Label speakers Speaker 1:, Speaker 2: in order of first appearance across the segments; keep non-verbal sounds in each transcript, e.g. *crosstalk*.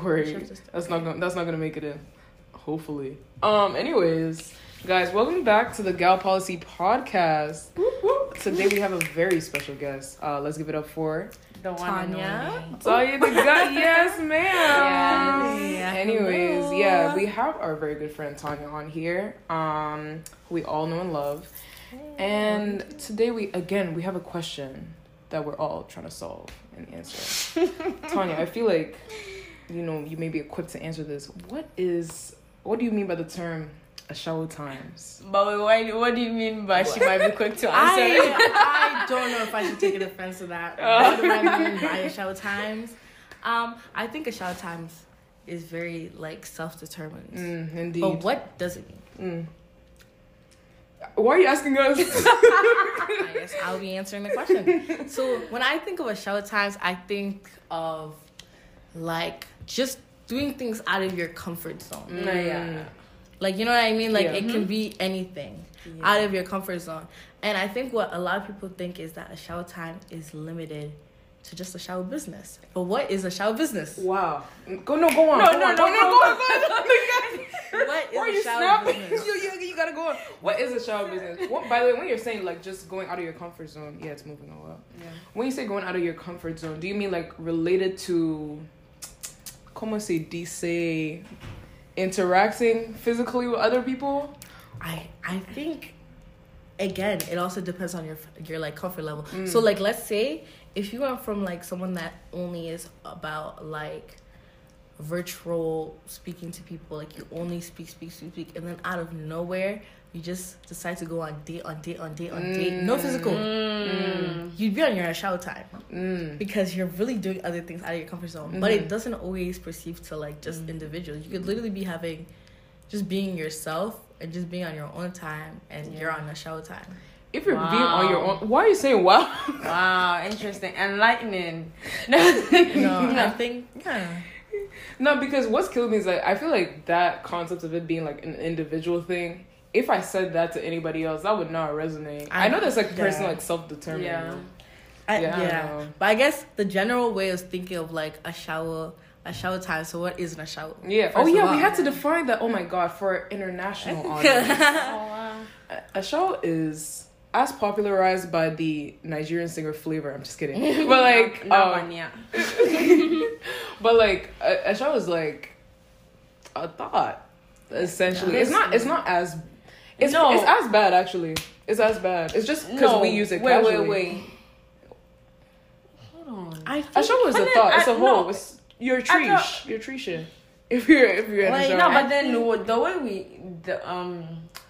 Speaker 1: Don't worry. That's not gonna that's not gonna make it in. Hopefully. Um, anyways, guys, welcome back to the Gal Policy Podcast. Today we have a very special guest. Uh, let's give it up for
Speaker 2: The one
Speaker 3: Tonya.
Speaker 1: Tonya the gut. Yes, ma'am.
Speaker 3: Yes.
Speaker 1: Anyways,
Speaker 3: Hello.
Speaker 1: yeah, we have our very good friend Tonya on here. Um, who we all know and love. And today we again we have a question that we're all trying to solve and answer. *laughs* Tonya, I feel like you know you may be equipped to answer this. What is what do you mean by the term ashawo times?
Speaker 2: But why, what do you mean by she might be quick to answer?
Speaker 3: I, I don't know if I should take an offense to that. *laughs* What do I mean by ashawo times? Um, I think ashawo times is very like self-determined.
Speaker 1: Mm, indeed.
Speaker 3: But what does it mean?
Speaker 1: Mm. Why are you asking us? *laughs* *laughs*
Speaker 3: I guess I'll be answering the question. So when I think of ashawo times, I think of like just doing things out of your comfort zone. Mm.
Speaker 2: No, yeah.
Speaker 3: Like you know what I mean? Like
Speaker 1: Yeah.
Speaker 3: it can be anything out of your comfort zone. And I think what a lot of people think is that ashawo time is limited to just a shower business. But what is a shower business?
Speaker 1: wow. Go no go on.
Speaker 2: No,
Speaker 1: go
Speaker 2: no,
Speaker 1: on,
Speaker 2: no,
Speaker 1: go
Speaker 2: no,
Speaker 1: go on, go *laughs* on.
Speaker 3: What is a
Speaker 1: you
Speaker 3: shower
Speaker 1: snapping?
Speaker 3: business?
Speaker 1: you, you, you gotta go on. What is a shower business? What, by the way, when you're saying like just going out of your comfort zone, yeah, it's moving a lot.
Speaker 2: Yeah.
Speaker 1: When you say going out of your comfort zone, do you mean like related to, como se dice, interacting physically with other people?
Speaker 3: I I think again, it also depends on your your like comfort level.
Speaker 1: Mm.
Speaker 3: So like let's say if you are from like someone that only is about like virtual speaking to people, like you only speak, speak, speak, speak, and then out of nowhere you just decide to go on date on date on date on date, no physical.
Speaker 2: Mm.
Speaker 3: You'd be on your own shower time
Speaker 1: Mm.
Speaker 3: because you're really doing other things out of your comfort zone. But
Speaker 1: Mhm.
Speaker 3: it doesn't always perceive to like just individuals. You could literally be having just being yourself and just being on your own time and you're on a shower time.
Speaker 1: If you're being on your own, why are you saying wow? *laughs*
Speaker 2: Wow, interesting. Enlightening. *laughs* *laughs*
Speaker 3: No, I think yeah. *laughs*
Speaker 1: No, because what's killing me is like I feel like that concept of it being like an individual thing. If I said that to anybody else, that would not resonate. I,
Speaker 3: I-
Speaker 1: know that's like person
Speaker 3: yeah.
Speaker 1: like self determined.
Speaker 2: Yeah.
Speaker 3: I,
Speaker 1: Yeah,
Speaker 3: yeah.
Speaker 1: don't.
Speaker 3: But I guess the general way of thinking of like a shower a shower time. So what isn't a shower?
Speaker 1: Yeah.
Speaker 3: Oh, First
Speaker 1: oh yeah, we had to define that. Oh my god, for international *laughs* audience,
Speaker 2: Oh, wow.
Speaker 1: a- a show is as popularized by the Nigerian singer Flavour. I'm just kidding, *laughs* but like,
Speaker 2: No,
Speaker 1: um,
Speaker 2: man, yeah. *laughs*
Speaker 1: but like a, was like a thought. Essentially, it's not. It's not as. It's,
Speaker 2: No.
Speaker 1: it's as bad actually. It's as bad. It's just because
Speaker 2: No,
Speaker 1: we use it
Speaker 2: wait,
Speaker 1: casually.
Speaker 2: wait, wait. Hold on.
Speaker 3: I
Speaker 1: A
Speaker 3: think
Speaker 1: show is a
Speaker 2: But then
Speaker 1: thought. It's a whole.
Speaker 2: no.
Speaker 1: It's your
Speaker 2: I
Speaker 1: treesh.
Speaker 2: thought-
Speaker 1: Your treesha. *laughs* If you're if you're in a
Speaker 2: Like,
Speaker 1: show.
Speaker 2: no, but then the, the way we the um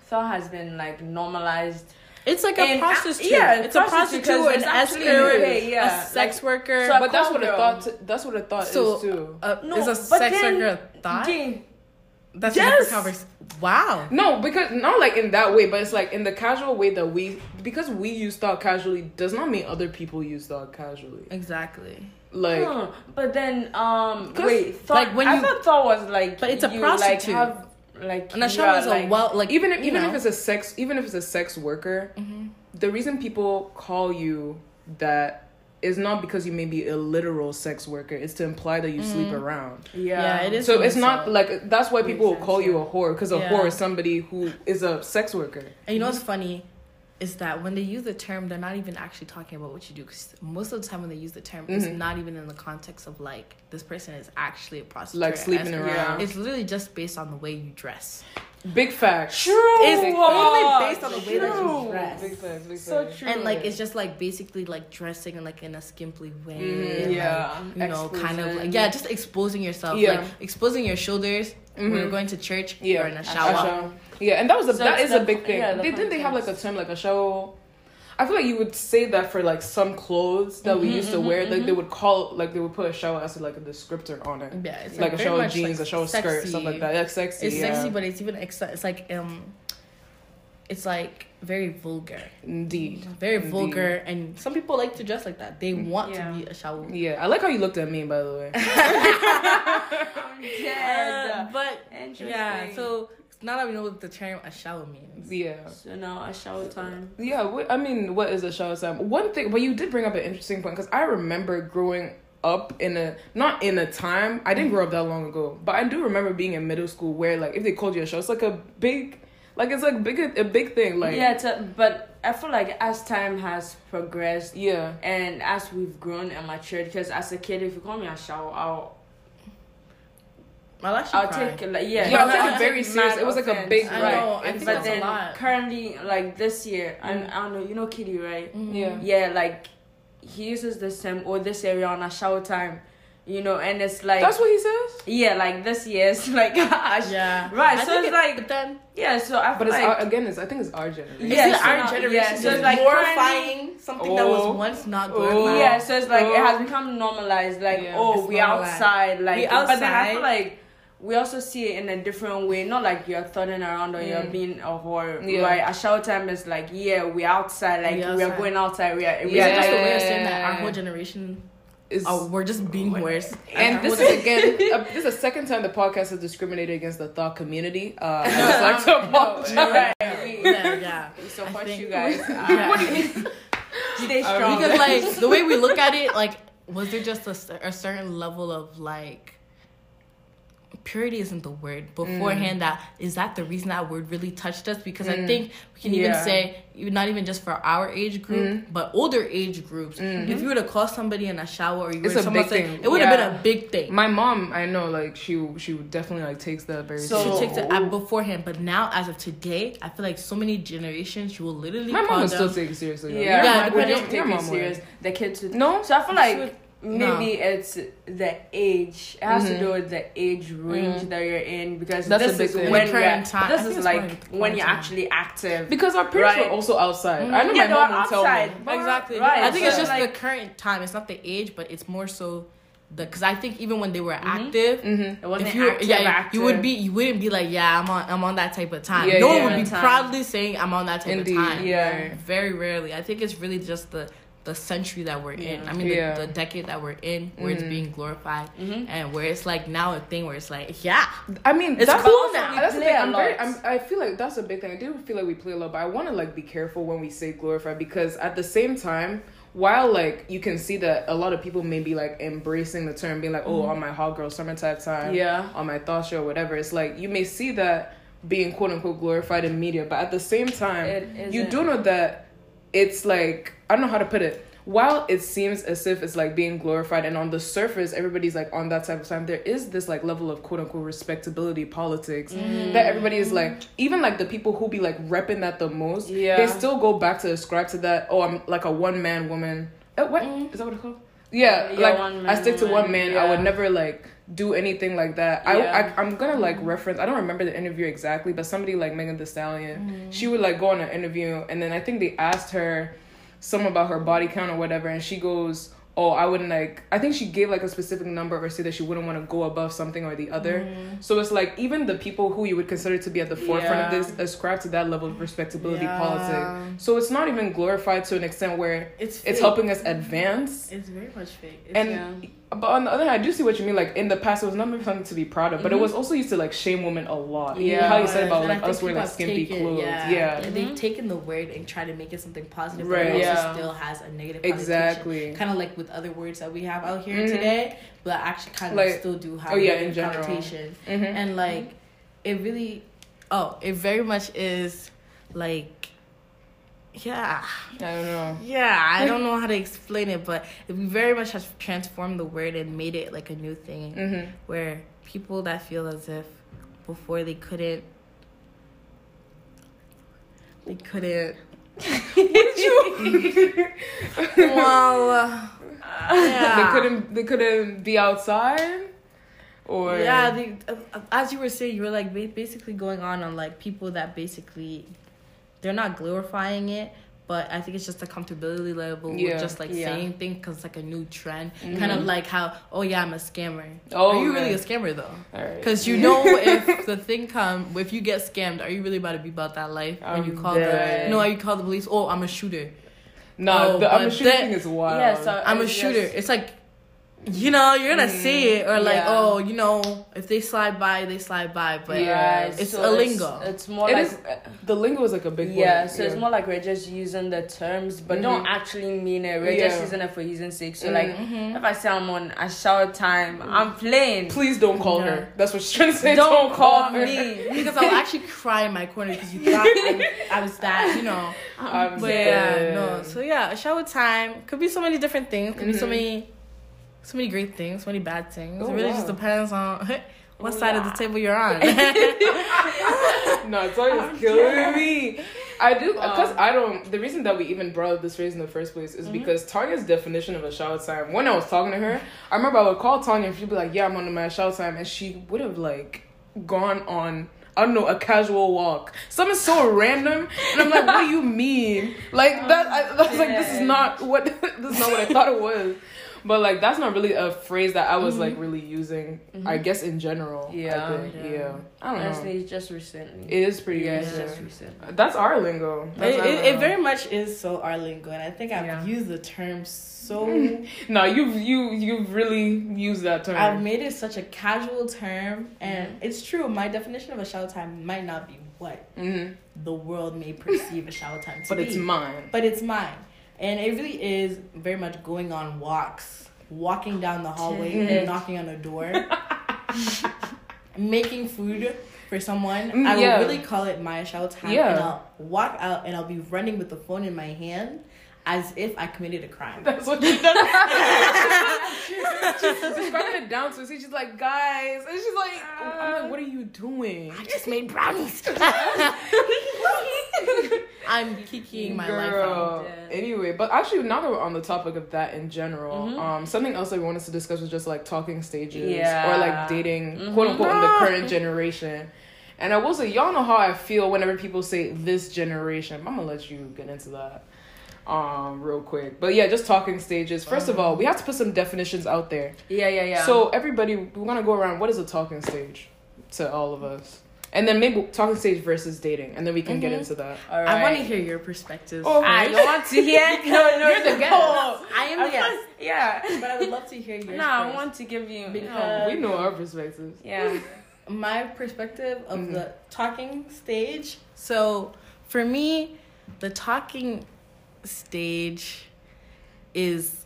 Speaker 2: thought has been like normalized.
Speaker 3: It's like a
Speaker 2: And,
Speaker 3: prostitute.
Speaker 2: yeah,
Speaker 3: it's a
Speaker 2: prostitute,
Speaker 3: prostitute,
Speaker 2: 'cause
Speaker 3: an
Speaker 2: it's actually
Speaker 3: escort,
Speaker 2: okay, yeah.
Speaker 3: a sex worker.
Speaker 2: So-
Speaker 1: but that's what a
Speaker 2: Call
Speaker 1: thought. that's what a thought
Speaker 3: So,
Speaker 1: is too.
Speaker 3: uh,
Speaker 2: No,
Speaker 3: is a
Speaker 2: but
Speaker 3: sex
Speaker 2: then-
Speaker 3: worker a thought?
Speaker 2: Jane,
Speaker 3: That's
Speaker 2: Yes!
Speaker 3: a different conversation. Wow.
Speaker 1: No, because not like in that way, but it's like in the casual way that we because we use thought casually does not mean other people use thought casually.
Speaker 3: Exactly.
Speaker 1: Like
Speaker 2: Huh, but then um
Speaker 1: 'Cause,
Speaker 2: wait thought,
Speaker 3: like, when
Speaker 2: I thought thought was like
Speaker 3: But it's a
Speaker 2: you,
Speaker 3: prostitute.
Speaker 2: like have like
Speaker 3: And a
Speaker 2: you
Speaker 3: shower
Speaker 2: are,
Speaker 3: is a well like
Speaker 1: even if even
Speaker 3: know.
Speaker 1: if it's a sex even if it's a sex worker, mm-hmm. the reason people call you that is not because you may be a literal sex worker. It's to imply that you sleep mm-hmm. around.
Speaker 2: yeah
Speaker 3: Yeah, it is.
Speaker 1: So it's not
Speaker 3: insult.
Speaker 1: like that's why people will call
Speaker 2: sense,
Speaker 1: you
Speaker 2: yeah.
Speaker 1: a whore because a
Speaker 3: Yeah.
Speaker 1: whore is somebody who is a sex worker.
Speaker 3: And you know what's funny is that when they use the term, they're not even actually talking about what you do. Because most of the time when they use the term, it's
Speaker 1: Mhm.
Speaker 3: not even in the context of like this person is actually a prostitute.
Speaker 1: Like sleeping
Speaker 3: escort.
Speaker 1: around.
Speaker 3: It's literally just based on the way you dress.
Speaker 1: Big facts.
Speaker 2: true
Speaker 3: It's
Speaker 1: Big
Speaker 3: only
Speaker 1: facts.
Speaker 3: based on the way that you dress.
Speaker 1: Big facts. Big
Speaker 2: so true
Speaker 3: And like it's just like basically like dressing in like in a skimpy way. And,
Speaker 2: yeah.
Speaker 3: like, you know, kind of like yeah, just exposing yourself.
Speaker 1: Yeah.
Speaker 3: Like exposing your shoulders when
Speaker 1: Mhm.
Speaker 3: you're going to church,
Speaker 1: Yeah,
Speaker 3: you're in a
Speaker 1: a
Speaker 3: shower.
Speaker 1: Shower. Yeah, and that was a
Speaker 2: So
Speaker 1: that
Speaker 2: it's
Speaker 1: is a big thing.
Speaker 2: yeah, the
Speaker 1: they didn't they have like a term like a show. I feel like you would say that for like some clothes that we
Speaker 3: Mhm,
Speaker 1: used to
Speaker 3: mhm,
Speaker 1: wear. Like
Speaker 3: mhm.
Speaker 1: they would call like they would put a show as like a descriptor on it.
Speaker 3: Yeah, it's
Speaker 1: Like, a
Speaker 3: show
Speaker 1: shower
Speaker 3: much,
Speaker 1: jeans,
Speaker 3: like,
Speaker 1: a shower skirt, stuff like that. Yeah, sexy.
Speaker 3: It's
Speaker 1: yeah.
Speaker 3: sexy, but it's even ex- it's like um, it's like very vulgar,
Speaker 1: Indeed.
Speaker 3: very
Speaker 1: Indeed.
Speaker 3: vulgar, and some people like to dress like that. They want
Speaker 2: Yeah.
Speaker 3: to be a shower.
Speaker 1: Yeah, I like how you looked at me. By the way. *laughs*
Speaker 2: I'm dead.
Speaker 3: Uh, but yeah, so now that we know what the term a shower means,
Speaker 1: Yeah.
Speaker 2: so now a shower time
Speaker 1: Yeah, wh- I mean, what is a shower time? One thing, but you did bring up an interesting point because I remember growing up in a not in a time. I didn't grow up that long ago, but I do remember being in middle school where like if they called you a show, it's like a big, like it's like big a big thing. Like
Speaker 2: yeah, it's a, but I feel like as time has progressed
Speaker 1: yeah,
Speaker 2: and as we've grown and matured, because as a kid, if you call me a shower, I'll
Speaker 3: I'll actually
Speaker 2: I'll
Speaker 3: cry.
Speaker 2: take it like yeah,
Speaker 1: Yeah, I'll
Speaker 3: No,
Speaker 1: take it very serious. It was like a
Speaker 2: offense,
Speaker 1: big-
Speaker 3: I
Speaker 2: right?
Speaker 3: know, I
Speaker 1: It's-
Speaker 3: think
Speaker 2: but
Speaker 3: that's
Speaker 2: then
Speaker 3: a lot.
Speaker 2: currently, like this year,
Speaker 1: Mm.
Speaker 2: and I don't know, you know, Kitty, right?
Speaker 3: Mhm.
Speaker 1: Yeah.
Speaker 2: Yeah, like he uses this term or this area on a shower time, you know, and it's like
Speaker 1: that's what he says.
Speaker 2: yeah, like this year's like *laughs*
Speaker 3: Yeah.
Speaker 2: Right,
Speaker 3: I
Speaker 2: so
Speaker 3: think
Speaker 2: it's
Speaker 3: it-
Speaker 2: like-
Speaker 3: but then
Speaker 2: yeah. So I
Speaker 1: But
Speaker 2: feel
Speaker 1: it's
Speaker 2: like
Speaker 1: our, again, it's I think it's our generation.
Speaker 2: Yeah,
Speaker 3: yeah,
Speaker 2: so
Speaker 3: our
Speaker 2: now-
Speaker 3: generation
Speaker 2: yeah,
Speaker 3: is
Speaker 2: so it's like
Speaker 3: glorifying something that was
Speaker 1: Oh.
Speaker 3: once not
Speaker 1: Oh.
Speaker 3: glorified.
Speaker 2: yeah, so it's like it
Speaker 1: Oh.
Speaker 2: has become normalized. Like
Speaker 1: Yeah.
Speaker 2: oh,
Speaker 3: It's
Speaker 2: we
Speaker 3: normalized.
Speaker 2: outside, like
Speaker 3: We
Speaker 2: but then I
Speaker 3: outside.
Speaker 2: feel like. We also see it in a different way, not like you're thudding around or you're
Speaker 1: Mm.
Speaker 2: being a whore,
Speaker 1: Yeah.
Speaker 2: right? Ashawo time is like, yeah, we're outside, like
Speaker 3: We
Speaker 2: we are
Speaker 3: outside.
Speaker 2: going outside, we are, we
Speaker 3: Yeah,
Speaker 2: are
Speaker 3: just the
Speaker 2: like,
Speaker 3: way of saying that our whole generation,
Speaker 1: Is
Speaker 3: oh, we're just being worse.
Speaker 1: and
Speaker 3: Our
Speaker 1: this is *laughs* again, uh, this is the second time the podcast has discriminated against the thought community. Uh, I just like to apologize.
Speaker 2: no, right?
Speaker 3: yeah, yeah.
Speaker 2: We support
Speaker 3: think-
Speaker 2: you *laughs* guys.
Speaker 3: Yeah.
Speaker 2: what do you mean? *laughs* Stay
Speaker 1: Um,
Speaker 2: strong.
Speaker 3: because like the way we look at it, like was there just a, a certain level of like purity isn't the word mm. beforehand that is that the reason that word really touched us because i
Speaker 1: Mm.
Speaker 3: think we can even say not even just for our age group mm. but older age groups mm. if you were to call somebody in a shower or you were
Speaker 1: It's
Speaker 3: to
Speaker 1: a
Speaker 3: someone
Speaker 1: big
Speaker 3: say,
Speaker 1: thing.
Speaker 3: it would have
Speaker 2: Yeah.
Speaker 3: been a big thing
Speaker 1: My mom, I know, like she she would definitely like takes that very
Speaker 2: So-
Speaker 3: she takes it at beforehand but now as of today i feel like so many generations she will literally
Speaker 1: My mom would still take it seriously. though.
Speaker 2: yeah,
Speaker 3: Yeah,
Speaker 2: yeah my
Speaker 3: depending-
Speaker 2: don't take
Speaker 1: your
Speaker 2: it
Speaker 1: mom
Speaker 2: serious. The kids would.
Speaker 1: No,
Speaker 2: So I feel like
Speaker 3: Should-
Speaker 2: maybe it's the age. It has
Speaker 1: Mhm.
Speaker 2: to do with the age range
Speaker 1: Mhm.
Speaker 2: that you're in because
Speaker 1: That's a
Speaker 2: this
Speaker 1: big
Speaker 2: is
Speaker 1: thing.
Speaker 2: when
Speaker 3: The
Speaker 2: you're.
Speaker 3: current time.
Speaker 2: This is like
Speaker 3: more the
Speaker 2: when you're
Speaker 3: current
Speaker 2: actually active.
Speaker 1: because our parents
Speaker 2: Right.
Speaker 1: were also outside.
Speaker 3: Mhm.
Speaker 1: I know
Speaker 2: Yeah,
Speaker 1: my
Speaker 2: they
Speaker 1: mom
Speaker 2: were
Speaker 1: would tell me.
Speaker 3: Exactly.
Speaker 2: Right,
Speaker 3: I think it's just
Speaker 2: like-
Speaker 3: the current time. It's not the age, but it's more so the because I think even when they were
Speaker 2: Mhm.
Speaker 3: active,
Speaker 1: Mm-hmm.
Speaker 2: It wasn't
Speaker 3: if you
Speaker 2: active,
Speaker 3: yeah,
Speaker 2: active.
Speaker 3: you would be you wouldn't be like yeah I'm on I'm on that type of time.
Speaker 1: Yeah,
Speaker 3: no
Speaker 1: yeah.
Speaker 3: one would be
Speaker 2: Time.
Speaker 3: proudly saying I'm on that type
Speaker 1: Indeed,
Speaker 3: of time.
Speaker 2: yeah.
Speaker 3: Very rarely. I think it's really just the the century that we're in.
Speaker 2: Yeah.
Speaker 3: I mean
Speaker 1: Yeah.
Speaker 3: the, the decade that we're in where it's
Speaker 1: Mhm.
Speaker 3: being glorified
Speaker 2: Mhm.
Speaker 3: and where it's like now a thing where it's like yeah
Speaker 1: I mean,
Speaker 3: It's
Speaker 1: that's
Speaker 3: cool now.
Speaker 1: That's the thing. I'm very. I'm, I feel like that's a big thing. I do feel like we play a lot, but I want to like be careful when we say glorify because at the same time, while like you can see that a lot of people may be like embracing the term, being like, "Oh, on my hot girl summer type time,"
Speaker 2: Yeah.
Speaker 1: on my thought show, whatever. It's like you may see that being quote unquote glorified in media, but at the same time, you do know that it's like I don't know how to put it. While it seems as if it's like being glorified, and on the surface everybody's like on that type of time, there is this like level of quote unquote respectability politics
Speaker 2: Mm.
Speaker 1: that everybody is like, even like the people who be like repping that the most,
Speaker 2: Yeah.
Speaker 1: they still go back to ascribe to that. Oh, I'm like a one man woman. Uh, what is
Speaker 3: Mm.
Speaker 1: that what it's called? Yeah,
Speaker 2: Yeah,
Speaker 1: like I stick to one man. I would never like do anything like that. I,
Speaker 2: Yeah.
Speaker 1: I I'm gonna like reference. I don't remember the interview exactly, but somebody like Megan Thee Stallion, mm. she would like go on an interview, and then I think they asked her some about her body count or whatever, and she goes. Oh, I wouldn't like. I think she gave like a specific number or said that she wouldn't want to go above something or the other. Mm. So it's like even the people who you would consider to be at the forefront of this ascribe to that level of respectability
Speaker 3: Yeah.
Speaker 1: politics. So it's not even glorified to an extent where
Speaker 3: it's
Speaker 1: it's helping us advance.
Speaker 3: It's very much fake. It's,
Speaker 1: And
Speaker 2: Yeah.
Speaker 1: But on the other hand, I do see what you mean. Like in the past, it was not something to be proud of, but it was also used to like shame women a lot.
Speaker 2: Mm-hmm. Yeah.
Speaker 1: how you said about
Speaker 3: And
Speaker 1: like us wearing like skimpy
Speaker 3: taken-
Speaker 1: clothes.
Speaker 3: Yeah,
Speaker 1: Yeah,
Speaker 3: they've
Speaker 2: Mhm.
Speaker 3: taken the word and tried to make it something positive,
Speaker 1: Right.
Speaker 3: but it also
Speaker 2: Yeah.
Speaker 3: still has a negative
Speaker 1: exactly.
Speaker 3: Kind of like with other words that we have out here
Speaker 1: Mhm.
Speaker 3: today, but actually kind of
Speaker 1: Like-
Speaker 3: still do have
Speaker 1: oh, yeah, in general.
Speaker 3: connotation.
Speaker 1: hmm
Speaker 3: And like, it really, oh, it very much is like, yeah,
Speaker 1: I don't know.
Speaker 3: yeah. I don't know how to explain it, but it very much has transformed the word and made it like a new thing
Speaker 1: hmm
Speaker 3: where people that feel as if before they couldn't they couldn't *laughs* well uh, yeah
Speaker 1: They couldn't. They couldn't be outside. Or
Speaker 3: yeah they, uh, as you were saying you were like ba- basically going on on like people that basically they're not glorifying it but I think it's just a comfortability level
Speaker 1: Yeah.
Speaker 3: with just like
Speaker 2: Yeah.
Speaker 3: saying things because it's like a new trend.
Speaker 1: Mhm.
Speaker 3: Kind of like how, oh yeah, I'm a scammer.
Speaker 1: Oh,
Speaker 3: Are you really a scammer though?
Speaker 1: All right.
Speaker 3: Because you know *laughs* if the thing come, if you get scammed, are you really about to be about that life? When you call
Speaker 1: dead.
Speaker 3: the no, you call the police. Oh, I'm a shooter.
Speaker 1: No,
Speaker 3: Oh,
Speaker 1: the, I'm a shooter
Speaker 3: that-
Speaker 1: thing is wild.
Speaker 2: Yeah, so
Speaker 3: I'm a shooter.
Speaker 2: just-
Speaker 3: It's like you know, you're gonna
Speaker 1: Mhm.
Speaker 3: see it, or like,
Speaker 2: Yeah.
Speaker 3: oh, you know, if they slide by, they slide by. But
Speaker 1: Yeah.
Speaker 3: It's
Speaker 2: so
Speaker 3: a lingo.
Speaker 2: It's, more
Speaker 1: It
Speaker 2: like
Speaker 1: is- The lingo is like a big
Speaker 2: yeah,
Speaker 1: word.
Speaker 2: so it's more like we're just using the terms, but
Speaker 1: Mhm.
Speaker 2: don't actually mean it. We're just using it for using sake. So
Speaker 1: Mhm.
Speaker 2: like,
Speaker 3: Mhm.
Speaker 2: if I say I'm on a shower time, I'm playing.
Speaker 1: Please don't call
Speaker 3: Yeah.
Speaker 1: her. That's what she's trying to say.
Speaker 2: Don't call
Speaker 1: her.
Speaker 2: me. *laughs*
Speaker 3: because I'll actually cry in my corner because you thought I, I was that, you know.
Speaker 1: I'm
Speaker 3: But
Speaker 1: dead.
Speaker 3: yeah, no. So yeah, a shower time could be so many different things. Could be so
Speaker 1: Mhm.
Speaker 3: many, so many great things, so many bad things.
Speaker 1: Oh,
Speaker 3: it really
Speaker 1: wow.
Speaker 3: just depends on *laughs* what
Speaker 2: Oh,
Speaker 3: side of the table you're on. *laughs*
Speaker 1: no, it's always killing me. I do because
Speaker 2: Um,
Speaker 1: I don't. The reason that we even brought up this phrase in the first place is
Speaker 2: Mhm.
Speaker 1: because Tonya's definition of a shower time. When I was talking to her, I remember I would call Tonya and she'd be like, "Yeah, I'm on my shower time," and she would have like gone on. I don't know, a casual walk. Something so random, and I'm like, "What do you mean?" Like that. I, I was like, "This is not what. *laughs* this is not what I thought it was." But like, that's not really a phrase that I was like really using. I
Speaker 2: Mhm.
Speaker 1: guess in general.
Speaker 2: Yeah.
Speaker 1: I think.
Speaker 3: Yeah.
Speaker 1: yeah. I don't know.
Speaker 2: Honestly, it's just recently.
Speaker 1: It is pretty
Speaker 2: yeah,
Speaker 1: recent.
Speaker 2: it's just recent.
Speaker 1: That's our lingo. That's
Speaker 3: it,
Speaker 1: our
Speaker 3: it, it very much is so our lingo, and I think I've
Speaker 2: Yeah.
Speaker 3: used the term so. *laughs*
Speaker 1: no, you've you you've really used that term.
Speaker 3: I've made it such a casual term, and
Speaker 1: Mm-hmm.
Speaker 3: it's true. My definition of a shower time might not be what
Speaker 1: hmm
Speaker 3: the world may perceive a shower time to
Speaker 1: But
Speaker 3: be.
Speaker 1: it's mine.
Speaker 3: but it's mine, and it really is very much going on walks, walking down the hallway, knocking on a door, *laughs* making food for someone.
Speaker 1: Mm,
Speaker 3: I would
Speaker 1: yeah.
Speaker 3: really call it my shower time,
Speaker 1: Yeah.
Speaker 3: and I'll walk out and I'll be running with the phone in my hand. As if I committed a crime.
Speaker 1: That's what *laughs* she does. she's describing it down to. She's like, guys, and she's like, I'm like, what are you doing?
Speaker 3: I just made brownies. *laughs* *laughs* I'm kicking my life out.
Speaker 1: Anyway, but actually, now that we're on the topic of that in general,
Speaker 2: Mhm.
Speaker 1: um, something else that we wanted to discuss was just like talking stages
Speaker 2: Yeah.
Speaker 1: or like dating,
Speaker 2: Mhm.
Speaker 1: quote unquote, in the *laughs* current generation. And I will say, y'all know how I feel whenever people say this generation. I'm gonna let you get into that, um, real quick. But yeah, just talking stages. 1st of all, we have to put some definitions out there.
Speaker 2: Yeah, yeah, yeah.
Speaker 1: So everybody, we're gonna go around. What is a talking stage to all of us? And then maybe talking stage versus dating, and then we can get
Speaker 3: Mhm.
Speaker 1: into that.
Speaker 2: All
Speaker 3: I want to hear your perspectives.
Speaker 1: Oh,
Speaker 3: first.
Speaker 2: you want to hear? *laughs* No, no,
Speaker 1: You're the
Speaker 2: no.
Speaker 1: guest.
Speaker 3: I am the guest,
Speaker 2: Yeah.
Speaker 3: but I would love to hear yours.
Speaker 2: No, I want to give you.
Speaker 3: Because-
Speaker 1: we know our perspectives.
Speaker 2: Yeah. *laughs*
Speaker 3: my perspective of
Speaker 1: Mhm.
Speaker 3: the talking stage. So for me, the talking stage is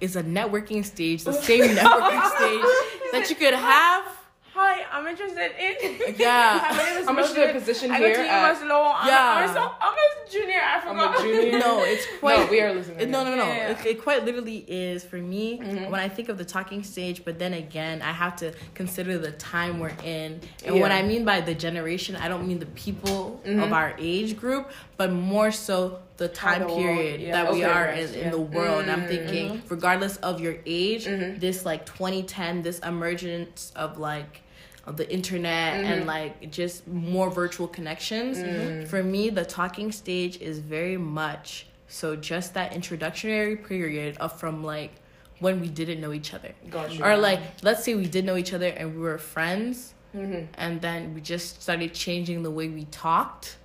Speaker 3: is a networking stage, the same *laughs* networking stage that you could have.
Speaker 2: Hi, I'm interested in. *laughs*
Speaker 3: Yeah.
Speaker 2: My name is
Speaker 1: How much is the
Speaker 2: Mildred.
Speaker 1: position
Speaker 2: I go
Speaker 1: here
Speaker 2: to
Speaker 1: at-
Speaker 2: UMass Lowell. I'm,
Speaker 3: Yeah.
Speaker 2: I'm, a, so, I'm a junior. I
Speaker 1: I'm
Speaker 2: forgot.
Speaker 1: a junior.
Speaker 3: No, it's quite.
Speaker 1: No, we are listening.
Speaker 3: It- no, no, no.
Speaker 2: Yeah.
Speaker 3: It, it quite literally is for me
Speaker 1: Mhm.
Speaker 3: when I think of the talking stage, but then again, I have to consider the time we're in. And what I mean by the generation, I don't mean the people
Speaker 1: Mhm.
Speaker 3: of our age group, but more so the time period
Speaker 2: yeah,
Speaker 3: that we
Speaker 1: okay,
Speaker 3: are
Speaker 1: right,
Speaker 3: in, in the world. And I'm thinking, regardless of your age,
Speaker 1: Mhm.
Speaker 3: this like 2010, this emergence of like of the internet
Speaker 1: Mhm.
Speaker 3: and like just more virtual connections.
Speaker 1: Mhm.
Speaker 3: For me, the talking stage is very much so just that introductory period of from like when we didn't know each other.
Speaker 1: Gotcha.
Speaker 3: Or like let's say we did know each other and we were friends
Speaker 1: Mhm.
Speaker 3: and then we just started changing the way we talked.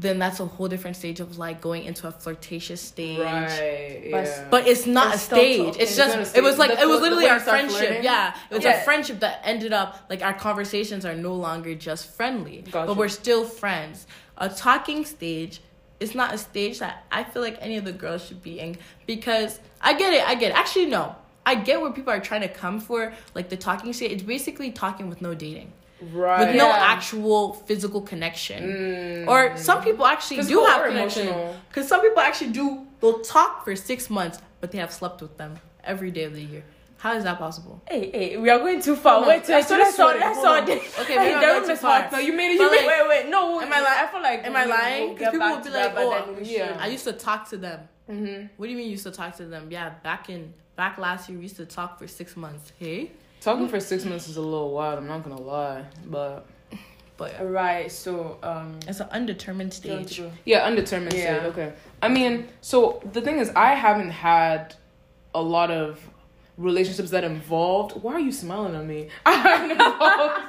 Speaker 3: Then that's a whole different stage of like going into a flirtatious stage.
Speaker 1: Right.
Speaker 2: But-
Speaker 1: Yeah.
Speaker 3: But it's not
Speaker 2: It's
Speaker 3: a stage. It's
Speaker 2: It's
Speaker 3: just
Speaker 1: not a
Speaker 3: it was like
Speaker 1: The
Speaker 3: it was literally our friendship.
Speaker 1: flirting?
Speaker 3: Yeah, it was
Speaker 2: Yeah.
Speaker 3: a friendship that ended up like our conversations are no longer just friendly,
Speaker 1: Gotcha.
Speaker 3: but we're still friends. A talking stage it's not a stage that I feel like any of the girls should be in because I get it. I get it. Actually, no. I get where people are trying to come for, like the talking stage. It's basically talking with no dating,
Speaker 1: right.
Speaker 3: with no
Speaker 2: Yeah.
Speaker 3: actual physical connection.
Speaker 1: Mm.
Speaker 3: Or some people actually
Speaker 1: Physical
Speaker 3: do have connection. Because some people actually do, they'll talk for six months, but they have slept with them every day of the year. How is that possible?
Speaker 2: Hey, hey, we are going too far. Wait,
Speaker 3: I
Speaker 2: wait, let's all,
Speaker 3: sweating.
Speaker 2: all. Okay,
Speaker 3: Okay,
Speaker 2: hey,
Speaker 3: maybe
Speaker 2: the
Speaker 3: I'm going too far.
Speaker 1: No, you made it. You
Speaker 3: like-
Speaker 1: made
Speaker 2: Wait, wait, no.
Speaker 3: Am I li-
Speaker 2: I feel like
Speaker 3: am I lying?
Speaker 2: we'll
Speaker 3: 'Cause
Speaker 2: get
Speaker 3: people will be like, oh,
Speaker 1: yeah.
Speaker 3: I used to talk to them.
Speaker 1: Mm-hmm.
Speaker 3: What do you mean you used to talk to them? Yeah, back in back last year we used to talk for six months. Hey,
Speaker 1: Talking for six months is a little wild. I'm not gonna lie, but
Speaker 3: but
Speaker 2: Right, so um.
Speaker 3: it's an undetermined
Speaker 2: do you want to
Speaker 3: stage.
Speaker 2: go?
Speaker 1: yeah, undetermined
Speaker 2: Yeah.
Speaker 1: stage. Okay. I mean, so the thing is, I haven't had a lot of relationships that involved. Why are you smiling at me? *laughs* *laughs* I haven't involved.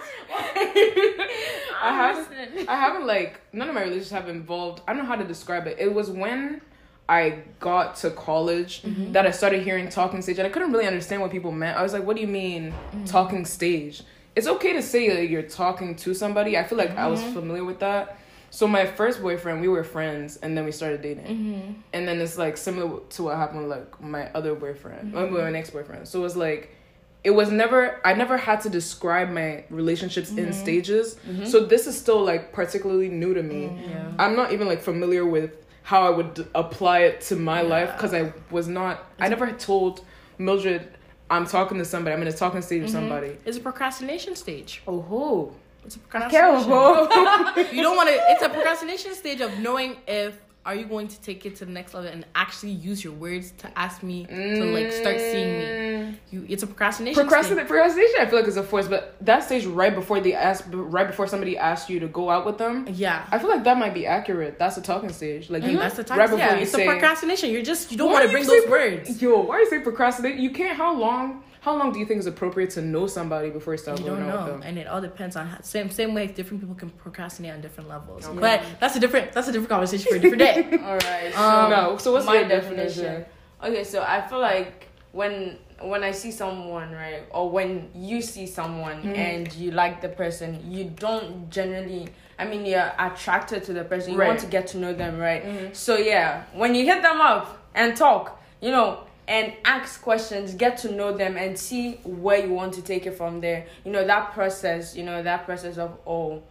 Speaker 1: I haven't. I haven't like none of my relationships have involved. I don't know how to describe it. It was when I got to college
Speaker 3: Mm-hmm.
Speaker 1: that I started hearing talking stage and I couldn't really understand what people meant. I was like, what do you mean
Speaker 3: Mm-hmm.
Speaker 1: talking stage? It's okay to say that you're talking to somebody. I feel like I was
Speaker 3: Mm-hmm.
Speaker 1: familiar with that. So my first boyfriend, we were friends and then we started dating.
Speaker 3: Mm-hmm.
Speaker 1: And then it's like similar to what happened with like my other boyfriend, uh, my next boyfriend. So it was like it was never I never had to describe my relationships in stages. So this is still like particularly new to me.
Speaker 2: Yeah.
Speaker 1: I'm not even like familiar with how I would apply it to my life because I was not. I never told Mildred I'm talking to somebody. I'm in a talking stage with mm-hmm. somebody.
Speaker 3: It's a procrastination stage.
Speaker 1: Oh ho!
Speaker 3: It's a procrastination.
Speaker 2: Careful. *laughs*
Speaker 3: you don't want to. It's a procrastination stage of knowing if are you going to take it to the next level and actually use your words to ask me to like start seeing me. Mm. You, it's a procrastination.
Speaker 1: Procrastinate, procrastination. I feel like is a force, but that stage right before they ask, right before somebody asks you to go out with them.
Speaker 3: Yeah.
Speaker 1: I feel like that might be accurate. That's a talking stage. Like
Speaker 3: And
Speaker 1: you,
Speaker 3: that's the time.
Speaker 1: right before
Speaker 3: yeah,
Speaker 1: you
Speaker 3: it's
Speaker 1: say.
Speaker 3: a procrastination. You're just you don't want to bring those
Speaker 1: pro-
Speaker 3: words.
Speaker 1: Yo, why do you say procrastinate? You can't. How long? How long do you think is appropriate to know somebody before you start
Speaker 3: You
Speaker 1: going
Speaker 3: don't
Speaker 1: out
Speaker 3: know,
Speaker 1: with them?
Speaker 3: and it all depends on how, same same way different people can procrastinate on different levels.
Speaker 1: Okay.
Speaker 3: But that's a different that's a different conversation for a different day. *laughs*
Speaker 2: All right. So
Speaker 3: Um,
Speaker 1: no. So what's
Speaker 2: my
Speaker 1: your definition?
Speaker 2: Okay, so I feel like when when I see someone, right, or when you see someone
Speaker 1: Mhm.
Speaker 2: and you like the person, you don't generally. I mean, you're attracted to the person. You
Speaker 1: Right.
Speaker 2: want to get to know them, right?
Speaker 1: Mhm.
Speaker 2: So yeah, when you hit them up and talk, you know, and ask questions, get to know them, and see where you want to take it from there. You know that process. You know that process of oh,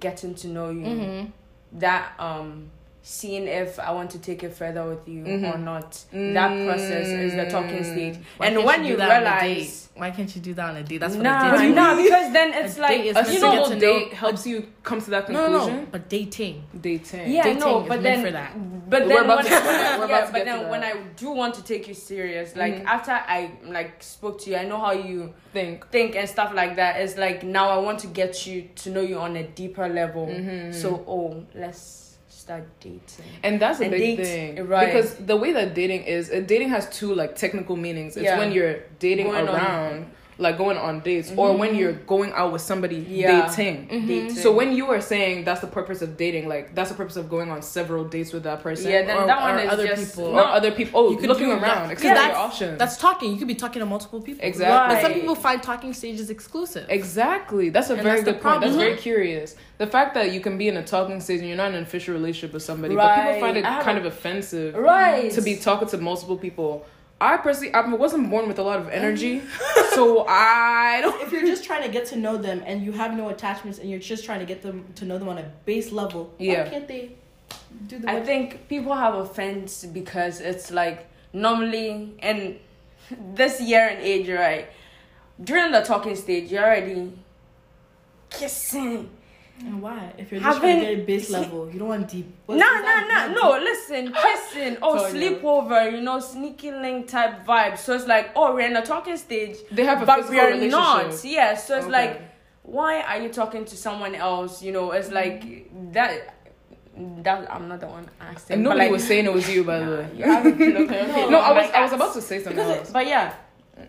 Speaker 2: getting to know you.
Speaker 3: mm-hmm.
Speaker 2: That um, seeing if I want to take it further with you or
Speaker 1: Mhm.
Speaker 2: not. That process is the talking
Speaker 1: Mm.
Speaker 2: stage.
Speaker 3: Why
Speaker 2: and when you
Speaker 3: that
Speaker 2: realize.
Speaker 3: why can't you do that on a date? That's what
Speaker 2: Nah,
Speaker 3: a date.
Speaker 2: nah, because then it's like
Speaker 1: A
Speaker 2: you
Speaker 1: single date helps you come to that conclusion.
Speaker 3: no, no, but dating.
Speaker 1: Dating.
Speaker 2: yeah,
Speaker 3: Dating
Speaker 2: no, but then
Speaker 3: for that.
Speaker 2: but then when
Speaker 1: to *laughs* get to that. We're
Speaker 2: yeah, but then when. I do want to take you serious, like
Speaker 1: Mhm.
Speaker 2: after I like spoke to you, I know how you
Speaker 1: Think.
Speaker 2: think and stuff like that. It's like now I want to get you to know you on a deeper level.
Speaker 1: Mhm.
Speaker 2: So oh, let's start dating.
Speaker 1: And that's a
Speaker 2: And
Speaker 1: big
Speaker 2: date,
Speaker 1: thing,
Speaker 2: right.
Speaker 1: Because the way that dating is, dating has two like technical meanings. It's
Speaker 2: Yeah.
Speaker 1: when you're dating
Speaker 2: Going on-
Speaker 1: around, like going on dates, or when mm-hmm. you're going out with somebody
Speaker 2: Yeah.
Speaker 1: dating. Mm-hmm.
Speaker 2: Dating.
Speaker 1: So when you are saying that's the purpose of dating, like that's the purpose of going on several dates with that person.
Speaker 2: yeah, then
Speaker 3: or-
Speaker 2: that one
Speaker 3: or
Speaker 2: is
Speaker 3: other
Speaker 2: just
Speaker 3: people.
Speaker 1: or other people. Oh,
Speaker 3: You could
Speaker 1: looking
Speaker 3: do
Speaker 1: around,
Speaker 3: that.
Speaker 1: explore
Speaker 3: Because
Speaker 1: your
Speaker 3: that's-
Speaker 1: options.
Speaker 3: That's talking. You could be talking to multiple people.
Speaker 1: Exactly.
Speaker 3: But some people find talking stages exclusive.
Speaker 1: Exactly. That's a
Speaker 3: And
Speaker 1: very
Speaker 3: that's
Speaker 1: good point. That's
Speaker 3: problem.
Speaker 1: very curious. The fact that you can be in a talking stage and you're not in an official relationship with somebody, but people find it kind of offensive
Speaker 2: right
Speaker 1: to be talking to multiple people. I personally, I wasn't born with a lot of energy, *laughs* so I don't.
Speaker 3: if you're just trying to get to know them and you have no attachments and you're just trying to get them to know them on a base level,
Speaker 1: Yeah.
Speaker 3: why can't they do the
Speaker 2: I
Speaker 3: work?
Speaker 2: think people have offense because it's like normally in this year and age, right? During the talking stage, you're already kissing.
Speaker 3: And why? If you're just trying to get a base level, you don't want deep.
Speaker 2: No,
Speaker 3: What's-
Speaker 2: no,
Speaker 3: is that
Speaker 2: no,
Speaker 3: not
Speaker 2: no. Listen, kissing. Oh,
Speaker 1: Told you.
Speaker 2: sleepover. You know, sneaky link type vibe. So it's like, oh, we're in a talking stage,
Speaker 1: They have a
Speaker 2: but
Speaker 1: physical
Speaker 2: we're
Speaker 1: relationship.
Speaker 2: not. Yeah. So it's
Speaker 1: Okay.
Speaker 2: like, why are you talking to someone else? You know, it's like that. That I'm not the one asking.
Speaker 1: and
Speaker 2: but,
Speaker 1: nobody
Speaker 2: like,
Speaker 1: was saying it was you, by the way.
Speaker 2: You have- okay, okay,
Speaker 1: No, I was,
Speaker 2: like
Speaker 1: I was about to say something
Speaker 2: Because
Speaker 1: else.
Speaker 2: it, but yeah,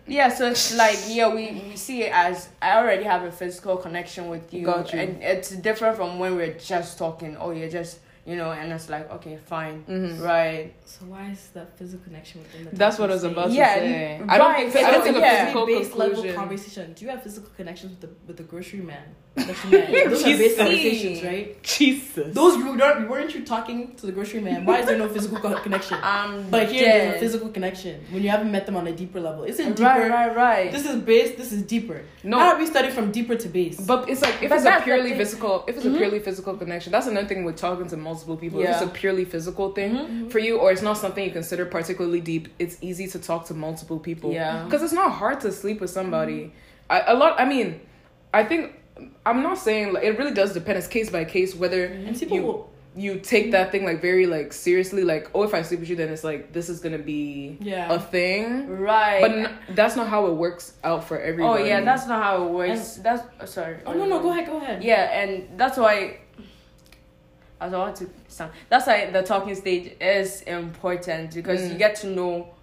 Speaker 2: yeah. So it's like yeah, we, we see it as I already have a physical connection with you,
Speaker 1: Got you.
Speaker 2: and it's different from when we're just talking. Oh, you're just you know, and it's like okay, fine,
Speaker 1: Mhm.
Speaker 2: right.
Speaker 3: So why is that physical connection within the?
Speaker 1: That's what I was
Speaker 3: talking
Speaker 1: about to
Speaker 3: stage?
Speaker 2: Yeah,
Speaker 1: say.
Speaker 2: n-
Speaker 1: I don't
Speaker 2: right,
Speaker 1: think I don't think
Speaker 2: yeah.
Speaker 1: a physical
Speaker 3: base level conversation. Do you have physical connections with the with the grocery man? That you? Those are base
Speaker 1: Jesus.
Speaker 3: conversations, right?
Speaker 1: Jesus.
Speaker 3: Those you don't weren't you talking to the grocery man? Why is there no physical co- connection?
Speaker 2: Um,
Speaker 3: But here there's a physical connection when you haven't met them on a deeper level. Isn't deeper?
Speaker 2: Right, right, right.
Speaker 3: This is base. This is deeper.
Speaker 1: No.
Speaker 3: How are we studying from deeper to base?
Speaker 1: But it's like if
Speaker 2: But
Speaker 1: it's a purely
Speaker 2: thing.
Speaker 1: physical, if it's a purely physical connection, that's another thing with talking to multiple people. If it's a purely physical thing
Speaker 2: Mhm.
Speaker 1: for you, or it's not something you consider particularly deep, it's easy to talk to multiple people.
Speaker 2: Yeah.
Speaker 1: because it's not hard to sleep with somebody. I, a lot. I mean, I think I'm not saying like it really does depend. It's case by case whether
Speaker 3: and people
Speaker 1: you
Speaker 3: will,
Speaker 1: you take that thing like very like seriously. Like oh, if I sleep with you, then it's like this is gonna be
Speaker 3: yeah.
Speaker 1: a thing.
Speaker 2: Right.
Speaker 1: But n- that's not how it works out for
Speaker 2: everyone.
Speaker 1: oh
Speaker 2: yeah, that's not how it works. That's oh, sorry.
Speaker 3: oh no no go ahead go ahead.
Speaker 2: Yeah, and that's why I was about to sound. That's why the talking stage is important because
Speaker 1: Mm.
Speaker 2: you get to know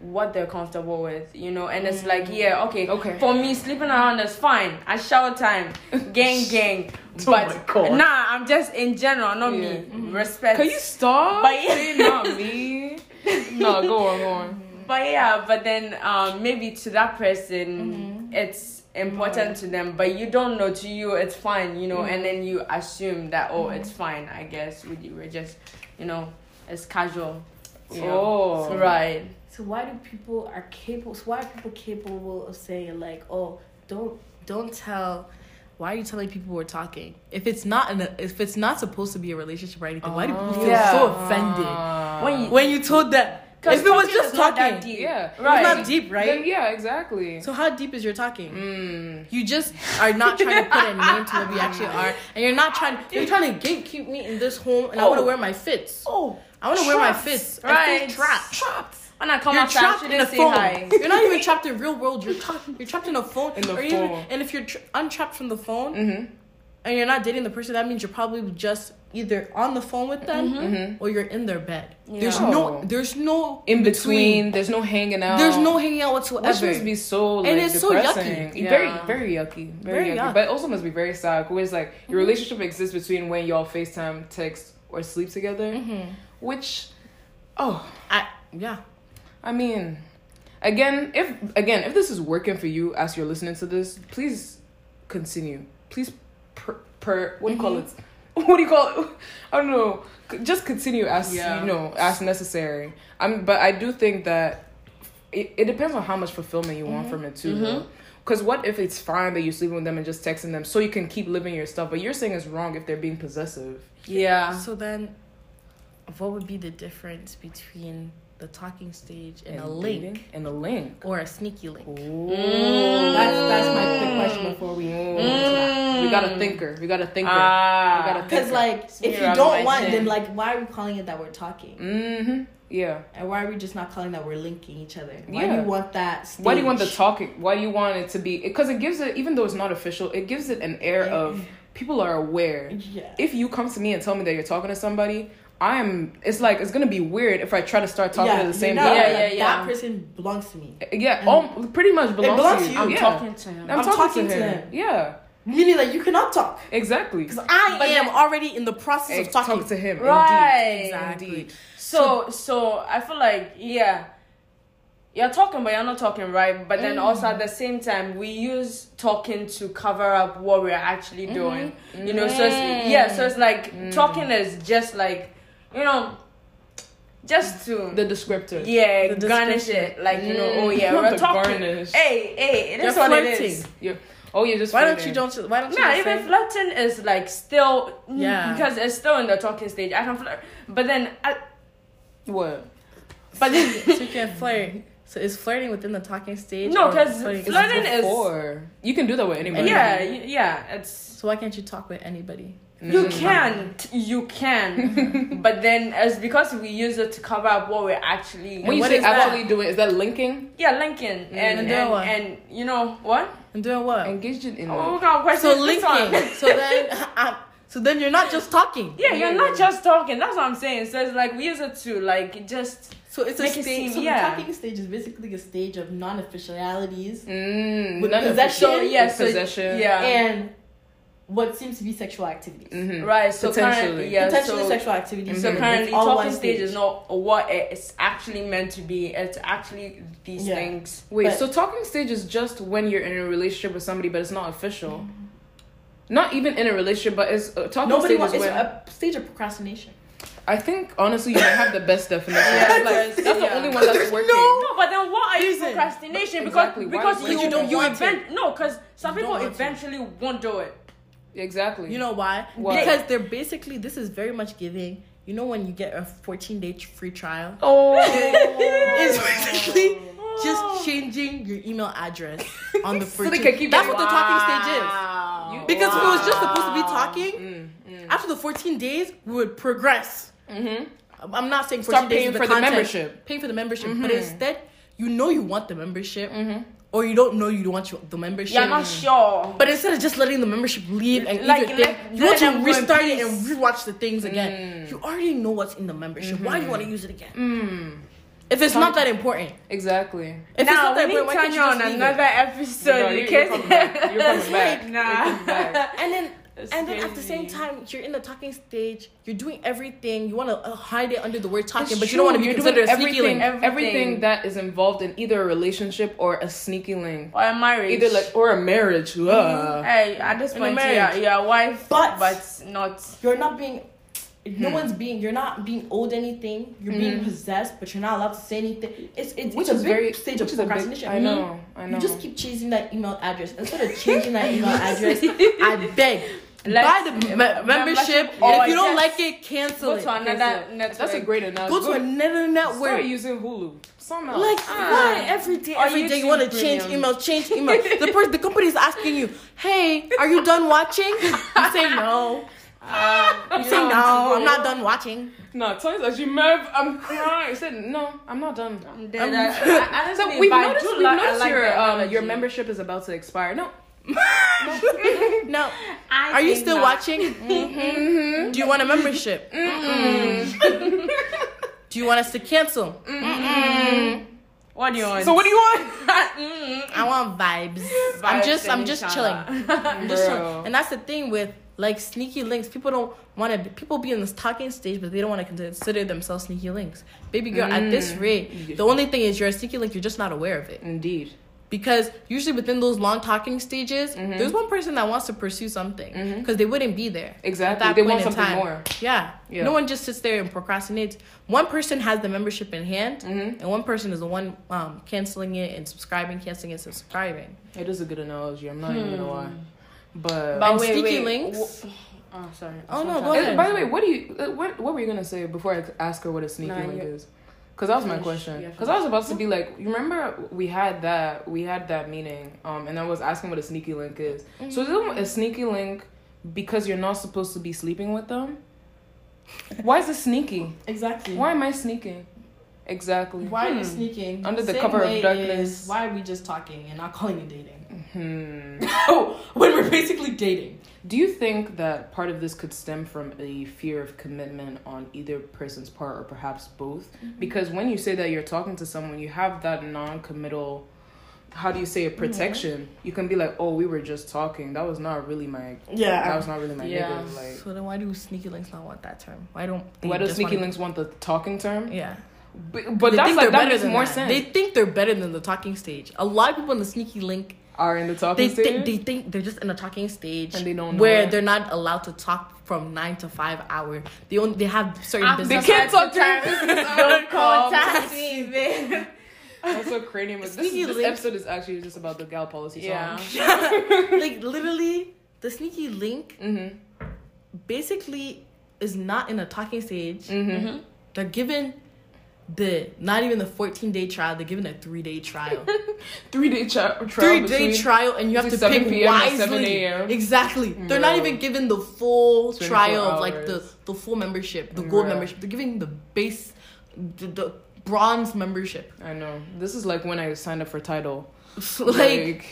Speaker 2: what they're comfortable with, you know, and it's like,
Speaker 3: Mm.
Speaker 2: yeah, okay,
Speaker 1: Okay.
Speaker 2: For me, sleeping around is fine. At shower time, *laughs* gang, gang.
Speaker 1: Oh
Speaker 2: but
Speaker 1: my God.
Speaker 2: nah, I'm just in general, not
Speaker 1: Yeah.
Speaker 2: me.
Speaker 3: Mhm.
Speaker 2: Respect.
Speaker 1: Can you stop?
Speaker 2: But yeah.
Speaker 1: Not me. *laughs* no, go on, go on.
Speaker 2: But yeah, but then um, maybe to that person,
Speaker 3: Mm-hmm.
Speaker 2: it's important to them, but you don't know. To you, it's fine, you know,
Speaker 3: Mm-hmm.
Speaker 2: and then you assume that oh, it's fine. I guess you, we're just, you know, it's casual. you know.
Speaker 1: Oh.
Speaker 2: right.
Speaker 3: So why do people are capable? So why are people capable of saying like, oh, don't don't tell? Why are you telling people we're talking? If it's not an, if it's not supposed to be a relationship or anything, why do people feel
Speaker 2: Yeah.
Speaker 3: so offended
Speaker 2: When you,
Speaker 3: when you told that? If it was just talking,
Speaker 2: deep.
Speaker 1: Yeah.
Speaker 2: Right.
Speaker 3: it's not deep, right?
Speaker 1: Then, yeah, exactly.
Speaker 3: So how deep is your talking?
Speaker 1: Mm.
Speaker 3: You just are not trying to put a *laughs* name to what we actually are, and you're not trying. You're trying to gatekeep me in this home, and I want to
Speaker 2: Oh.
Speaker 3: wear my fits.
Speaker 2: Oh,
Speaker 3: I want to wear my fits.
Speaker 2: Right.
Speaker 3: feel trapped.
Speaker 2: Trapped. When I come
Speaker 3: You're
Speaker 2: outside,
Speaker 3: trapped
Speaker 2: I
Speaker 3: in
Speaker 2: shouldn't
Speaker 3: a
Speaker 2: say
Speaker 3: phone.
Speaker 2: hi.
Speaker 3: You're not even *laughs* trapped in real world. You're trapped. You're trapped in a phone.
Speaker 1: In the
Speaker 3: or even,
Speaker 1: phone.
Speaker 3: and if you're tra- untrapped from the phone
Speaker 1: Mm-hmm.
Speaker 3: and you're not dating the person, that means you're probably just either on the phone with them
Speaker 1: Mhm.
Speaker 3: or you're in their bed. There's no. There's no
Speaker 1: In between, there's no hanging out.
Speaker 3: There's no hanging out whatsoever.
Speaker 1: Which must be so like
Speaker 3: And it's so yucky.
Speaker 1: Very,
Speaker 2: Yeah.
Speaker 1: very yucky. Very,
Speaker 3: Very
Speaker 1: yucky.
Speaker 3: yuck.
Speaker 1: But also must be very sad. Because like your relationship exists between when y'all FaceTime, text, or sleep together.
Speaker 3: Mhm.
Speaker 1: Which, oh,
Speaker 3: I yeah.
Speaker 1: I mean, again, if again if this is working for you as you're listening to this, please continue. Please, per, per what do you call it? *laughs* What do you call it? *laughs* I don't know. Just continue as
Speaker 2: Yeah.
Speaker 1: you know as necessary. I'm, but I do think that it, it depends on how much fulfillment you want from it too.
Speaker 2: Mhm.
Speaker 1: Because what if it's fine that you're sleeping with them and just texting them so you can keep living your stuff, but you're saying it's wrong if they're being possessive.
Speaker 2: Yeah.
Speaker 3: So then, what would be the difference between the talking stage and, a
Speaker 1: dating
Speaker 3: link
Speaker 1: and a link.
Speaker 3: or a sneaky link?
Speaker 1: Ooh.
Speaker 3: That's that's my quick question before we.
Speaker 1: Mm. We got a thinker. We got a thinker.
Speaker 2: Ah.
Speaker 1: We got a
Speaker 3: Because like,
Speaker 2: me
Speaker 3: if you don't want,
Speaker 2: chin.
Speaker 3: then like, why are we calling it that we're talking?
Speaker 1: mm-hmm. Yeah.
Speaker 3: And why are we just not calling that we're linking each other? Why do you want that? Stage?
Speaker 1: Why do you want the talking? Why do you want it to be? Because it gives it, even though it's not official, it gives it an air of people are aware.
Speaker 3: Yeah.
Speaker 1: If you come to me and tell me that you're talking to somebody, I'm. It's like it's gonna be weird if I try to start talking
Speaker 3: yeah,
Speaker 1: to the same
Speaker 3: you're not
Speaker 1: guy.
Speaker 2: Yeah,
Speaker 3: like,
Speaker 2: yeah, yeah.
Speaker 3: That person belongs to me.
Speaker 1: Uh, yeah,
Speaker 3: And-
Speaker 1: all pretty much belongs,
Speaker 3: belongs
Speaker 1: to
Speaker 3: to
Speaker 1: you.
Speaker 3: you.
Speaker 2: I'm
Speaker 1: yeah.
Speaker 2: talking to him.
Speaker 1: I'm,
Speaker 3: I'm
Speaker 1: talking,
Speaker 3: talking
Speaker 1: to
Speaker 3: to
Speaker 1: him.
Speaker 3: him.
Speaker 1: Yeah,
Speaker 3: Meaning like you cannot talk
Speaker 1: exactly.
Speaker 3: because I
Speaker 2: But
Speaker 3: am already in the process of talking.
Speaker 1: Talk to him.
Speaker 2: Right.
Speaker 1: Indeed.
Speaker 3: Exactly.
Speaker 1: Indeed.
Speaker 2: So so I feel like yeah, you're talking but you're not talking right. But then mm. also at the same time we use talking to cover up what we're actually doing. Mm. You know, so it's, yeah, so it's like mm. talking is just like you know, just to
Speaker 1: The descriptor.
Speaker 2: yeah
Speaker 3: The
Speaker 2: garnish it like you know oh
Speaker 1: Mm.
Speaker 2: yeah *laughs* we're talking.
Speaker 1: garnish.
Speaker 2: Hey hey, it is what it
Speaker 3: flirting.
Speaker 2: is.
Speaker 1: You're, oh, you're just.
Speaker 3: Why don't you
Speaker 1: flirting.
Speaker 3: don't? Why don't you?
Speaker 2: Nah,
Speaker 3: just
Speaker 2: even
Speaker 3: say-
Speaker 2: flirting is like still
Speaker 3: Yeah.
Speaker 2: because it's still in the talking stage. I can flirt, but then I,
Speaker 1: What?
Speaker 2: but then *laughs*
Speaker 3: so you can *laughs* flirt. So is flirting within the talking stage?
Speaker 2: No, because
Speaker 3: flirting-
Speaker 2: Flirting is-
Speaker 1: before. You can do that with anybody.
Speaker 2: yeah yeah it's
Speaker 3: So why can't you talk with anybody?
Speaker 2: You
Speaker 1: Mm.
Speaker 2: can, you can, *laughs* but then as because we use it to cover up what we're actually.
Speaker 1: When you
Speaker 3: what
Speaker 1: say
Speaker 3: is that?
Speaker 1: actually doing, is that linking?
Speaker 2: yeah, linking and
Speaker 3: And
Speaker 2: and,
Speaker 3: then what?
Speaker 2: and you know what?
Speaker 3: And doing what?
Speaker 1: engaging in.
Speaker 2: Oh, what kind question
Speaker 3: So
Speaker 2: is this one?
Speaker 3: linking. *laughs* so then, um, *laughs* so then you're not just talking.
Speaker 2: Yeah, you're not just talking. That's what I'm saying. So it's like we use it to like just.
Speaker 3: So it's a
Speaker 2: Make it
Speaker 3: stage.
Speaker 2: seem-
Speaker 3: so
Speaker 2: yeah.
Speaker 3: the talking stage is basically a stage of non-officialities
Speaker 1: Mm,
Speaker 3: With
Speaker 1: none of
Speaker 3: possession?
Speaker 1: it.
Speaker 2: Yeah, so
Speaker 1: possession.
Speaker 2: yeah,
Speaker 3: and what seems to be sexual activities.
Speaker 1: Mhm.
Speaker 2: right. So
Speaker 1: Potentially.
Speaker 2: currently, yeah,
Speaker 3: Potentially
Speaker 2: so,
Speaker 3: sexual activities.
Speaker 2: So currently,
Speaker 3: all
Speaker 2: talking
Speaker 3: one
Speaker 2: stage is not what it's actually meant to be. It's actually these
Speaker 3: Yeah.
Speaker 2: things.
Speaker 1: Wait,
Speaker 3: But-
Speaker 1: so talking stage is just when you're in a relationship with somebody, but it's not official. Not even in a relationship, but it's uh, talking
Speaker 3: Nobody
Speaker 1: stage
Speaker 3: wants.
Speaker 1: is
Speaker 3: It's
Speaker 1: when
Speaker 3: a stage of procrastination.
Speaker 1: I think honestly you might have the best definition.
Speaker 2: Yeah,
Speaker 1: like,
Speaker 2: because-
Speaker 1: that's the only one that's *laughs* working.
Speaker 2: No, but then what are you
Speaker 3: Reason.
Speaker 2: procrastination? Because
Speaker 1: Exactly. Why-
Speaker 2: because you
Speaker 1: you don't
Speaker 2: you
Speaker 3: want
Speaker 2: event no, because some
Speaker 3: You
Speaker 2: people
Speaker 3: don't to.
Speaker 2: eventually won't do it.
Speaker 1: Exactly.
Speaker 3: You know why?
Speaker 1: Why?
Speaker 3: Because they're basically. This is very much giving. You know when you get a 14 day free trial.
Speaker 1: Oh. *laughs*
Speaker 3: It's basically just changing your email address on the *laughs*
Speaker 1: So
Speaker 3: 14th.
Speaker 1: they can keep
Speaker 3: That's
Speaker 1: it-
Speaker 3: what the talking stage is.
Speaker 1: You-
Speaker 3: Because if it was just supposed to be talking,
Speaker 1: Mm, mm.
Speaker 3: after the 14 days, we would progress.
Speaker 1: Mm-hmm.
Speaker 3: I'm not saying 14
Speaker 1: Start
Speaker 3: days
Speaker 1: paying
Speaker 3: the
Speaker 1: for the
Speaker 3: content.
Speaker 1: membership.
Speaker 3: Paying for the membership, but
Speaker 1: Mhm.
Speaker 3: instead, you know you want the membership,
Speaker 1: Mm-hmm.
Speaker 3: Or you don't know you don't want your- the membership.
Speaker 2: I'm not sure.
Speaker 3: But instead of just letting the membership leave and
Speaker 2: Like,
Speaker 3: eat thing,
Speaker 2: let-
Speaker 3: you want to restart it
Speaker 2: peace.
Speaker 3: and rewatch the things again.
Speaker 1: Mm.
Speaker 3: You already know what's in the membership. Why do you want to use it again?
Speaker 1: Mm.
Speaker 3: If it's not that important.
Speaker 1: Exactly.
Speaker 3: If it's
Speaker 2: now
Speaker 3: not that
Speaker 2: we need
Speaker 3: important, why can't
Speaker 2: Tonya
Speaker 3: you
Speaker 2: on
Speaker 3: leave
Speaker 2: another
Speaker 3: it?
Speaker 2: episode
Speaker 1: No, you-
Speaker 2: because
Speaker 1: you're coming back. You're *laughs* coming back.
Speaker 3: like-
Speaker 1: You're coming back.
Speaker 3: And then
Speaker 2: It's
Speaker 3: And then at the same time, you're in the talking stage. You're doing everything. You want to uh, hide it under the word talking,
Speaker 1: It's
Speaker 3: but you don't want to be
Speaker 1: You're
Speaker 3: considered a sneaky link.
Speaker 1: everything,
Speaker 2: Everything.
Speaker 1: everything that is involved in either a relationship or a sneaky link,
Speaker 2: or a marriage.
Speaker 1: either like or a marriage. Ugh.
Speaker 2: hey, at this
Speaker 3: In a
Speaker 2: point,
Speaker 3: marriage.
Speaker 2: you're, you're a wife,
Speaker 3: But-
Speaker 2: but not.
Speaker 3: You're not being. No
Speaker 1: Hmm.
Speaker 3: one's being. You're not being owed anything. You're being
Speaker 1: Mhm.
Speaker 3: possessed, but you're not allowed to say anything. It's it's,
Speaker 1: which
Speaker 3: it's
Speaker 1: is
Speaker 3: a
Speaker 1: very
Speaker 3: stage
Speaker 1: which
Speaker 3: of
Speaker 1: is a big-
Speaker 3: procrastination.
Speaker 1: I know, I know.
Speaker 3: You just keep chasing that email address instead of changing that email address. *laughs* I beg.
Speaker 2: Let's-
Speaker 3: buy the me-
Speaker 2: membership
Speaker 3: membership. if you don't
Speaker 2: just
Speaker 3: like it, cancel
Speaker 2: Go
Speaker 3: it.
Speaker 2: to another
Speaker 1: Cancel.
Speaker 2: network.
Speaker 1: That's a great analogy.
Speaker 3: Go to another network.
Speaker 1: Start using Hulu. Somehow.
Speaker 3: Like
Speaker 2: Ah.
Speaker 3: why every day, every day you want to change email, change email. *laughs* the person, the company is asking you, "Hey, are you done watching?" You say no. *laughs*
Speaker 2: Um,
Speaker 3: You say no. I'm not done watching.
Speaker 1: No, Tony's actually Merv, I'm crying. I said no, I'm not done.
Speaker 2: I'm dead.
Speaker 3: I'm-
Speaker 2: I- I- *laughs* honestly,
Speaker 1: So we've noticed, we've
Speaker 2: like-
Speaker 1: noticed
Speaker 2: like
Speaker 1: your um your membership is about to expire. No. *laughs*
Speaker 3: No.
Speaker 2: I
Speaker 3: Are you still
Speaker 2: not.
Speaker 3: watching?
Speaker 1: Mm-hmm.
Speaker 3: Do you want a membership? Do you want us to cancel?
Speaker 2: What do you want?
Speaker 1: So what do you want?
Speaker 2: Mm. *laughs*
Speaker 3: I want vibes. I'm just, I'm just chilling. I'm just chilling. *laughs* And that's the thing with like sneaky links. People don't want to. People be in this talking stage, but they don't want to consider themselves sneaky links. Baby girl, at this
Speaker 1: Mm.
Speaker 3: rate, the only thing is you're a sneaky link. You're just not aware of it.
Speaker 1: Indeed.
Speaker 3: Because usually within those long talking stages,
Speaker 1: Mhm.
Speaker 3: there's one person that wants to pursue something because they wouldn't be there. at
Speaker 1: Exactly.
Speaker 3: that
Speaker 1: They
Speaker 3: point
Speaker 1: want
Speaker 3: in
Speaker 1: something
Speaker 3: time.
Speaker 1: more.
Speaker 3: Yeah.
Speaker 1: Yeah.
Speaker 3: No one just sits there and procrastinates. One person has the membership in hand,
Speaker 1: Mhm.
Speaker 3: and one person is the one um, canceling it and subscribing, canceling and subscribing.
Speaker 1: It is a good analogy. I'm not even gonna lie. But,
Speaker 2: But
Speaker 3: And
Speaker 2: wait,
Speaker 3: sneaky
Speaker 2: wait.
Speaker 3: links?
Speaker 2: Wh- Oh, sorry.
Speaker 3: Oh, no, go ahead.
Speaker 1: By the way, what do you uh, what what were you gonna say before I ask her what a sneaky
Speaker 2: Nah,
Speaker 1: link
Speaker 2: you-
Speaker 1: is? Because that was my question. Because I was about to be like, you remember we had that we had that meeting, um, and I was asking what a sneaky link is. So is it a sneaky link because you're not supposed to be sleeping with them? Why is it sneaky?
Speaker 3: Exactly.
Speaker 1: Why am I sneaking? Exactly.
Speaker 3: Why are you sneaking?
Speaker 1: Under the
Speaker 3: Same
Speaker 1: cover of darkness.
Speaker 3: why are we just talking and not calling it dating?
Speaker 1: Hmm.
Speaker 3: Oh, when we're basically dating.
Speaker 1: Do you think that part of this could stem from a fear of commitment on either person's part or perhaps both? Because when you say that you're talking to someone, you have that non committal, how do you say it, protection. You can be like, oh, we were just talking. That was not really my,
Speaker 3: Yeah.
Speaker 1: that was not really my
Speaker 2: Yeah.
Speaker 1: nigga. Like,
Speaker 3: So then why do sneaky links not want that term? Why don't they
Speaker 1: why do
Speaker 3: just
Speaker 1: sneaky
Speaker 3: wanna-
Speaker 1: links want the talking term?
Speaker 3: Yeah.
Speaker 1: But, but that's like,
Speaker 3: they're
Speaker 1: that makes more
Speaker 3: that.
Speaker 1: sense.
Speaker 3: They think they're better than the talking stage. A lot of people in the sneaky link
Speaker 1: are in the talking
Speaker 3: they
Speaker 1: stage.
Speaker 3: think they think they're just in a talking stage
Speaker 1: And they don't know
Speaker 3: where
Speaker 1: it.
Speaker 3: they're not allowed to talk from nine to five hour. They only they have certain
Speaker 2: After
Speaker 3: business.
Speaker 1: they can't talk to
Speaker 2: time.
Speaker 1: you.
Speaker 2: Don't contact me, babe.
Speaker 1: That's what cranium is. This,
Speaker 3: Sneaky
Speaker 1: this
Speaker 3: link.
Speaker 1: episode is actually just about the gal policy song.
Speaker 2: Yeah. *laughs* *laughs*
Speaker 3: like literally, the sneaky link
Speaker 1: Mm-hmm.
Speaker 3: basically is not in a talking stage.
Speaker 1: Mm-hmm.
Speaker 3: They're given the not even the 14 day trial. They're given a three day trial. *laughs*
Speaker 1: Three day trial.
Speaker 3: three day trial, and you have to
Speaker 1: between 7
Speaker 3: pick
Speaker 1: PM
Speaker 3: wisely.
Speaker 1: 7 AM.
Speaker 3: Exactly. They're not even given the full
Speaker 1: 24
Speaker 3: trial of like the the full membership, the gold membership. They're giving the base, the, the bronze membership.
Speaker 1: I know. This is like when I signed up for title. *laughs*
Speaker 3: like,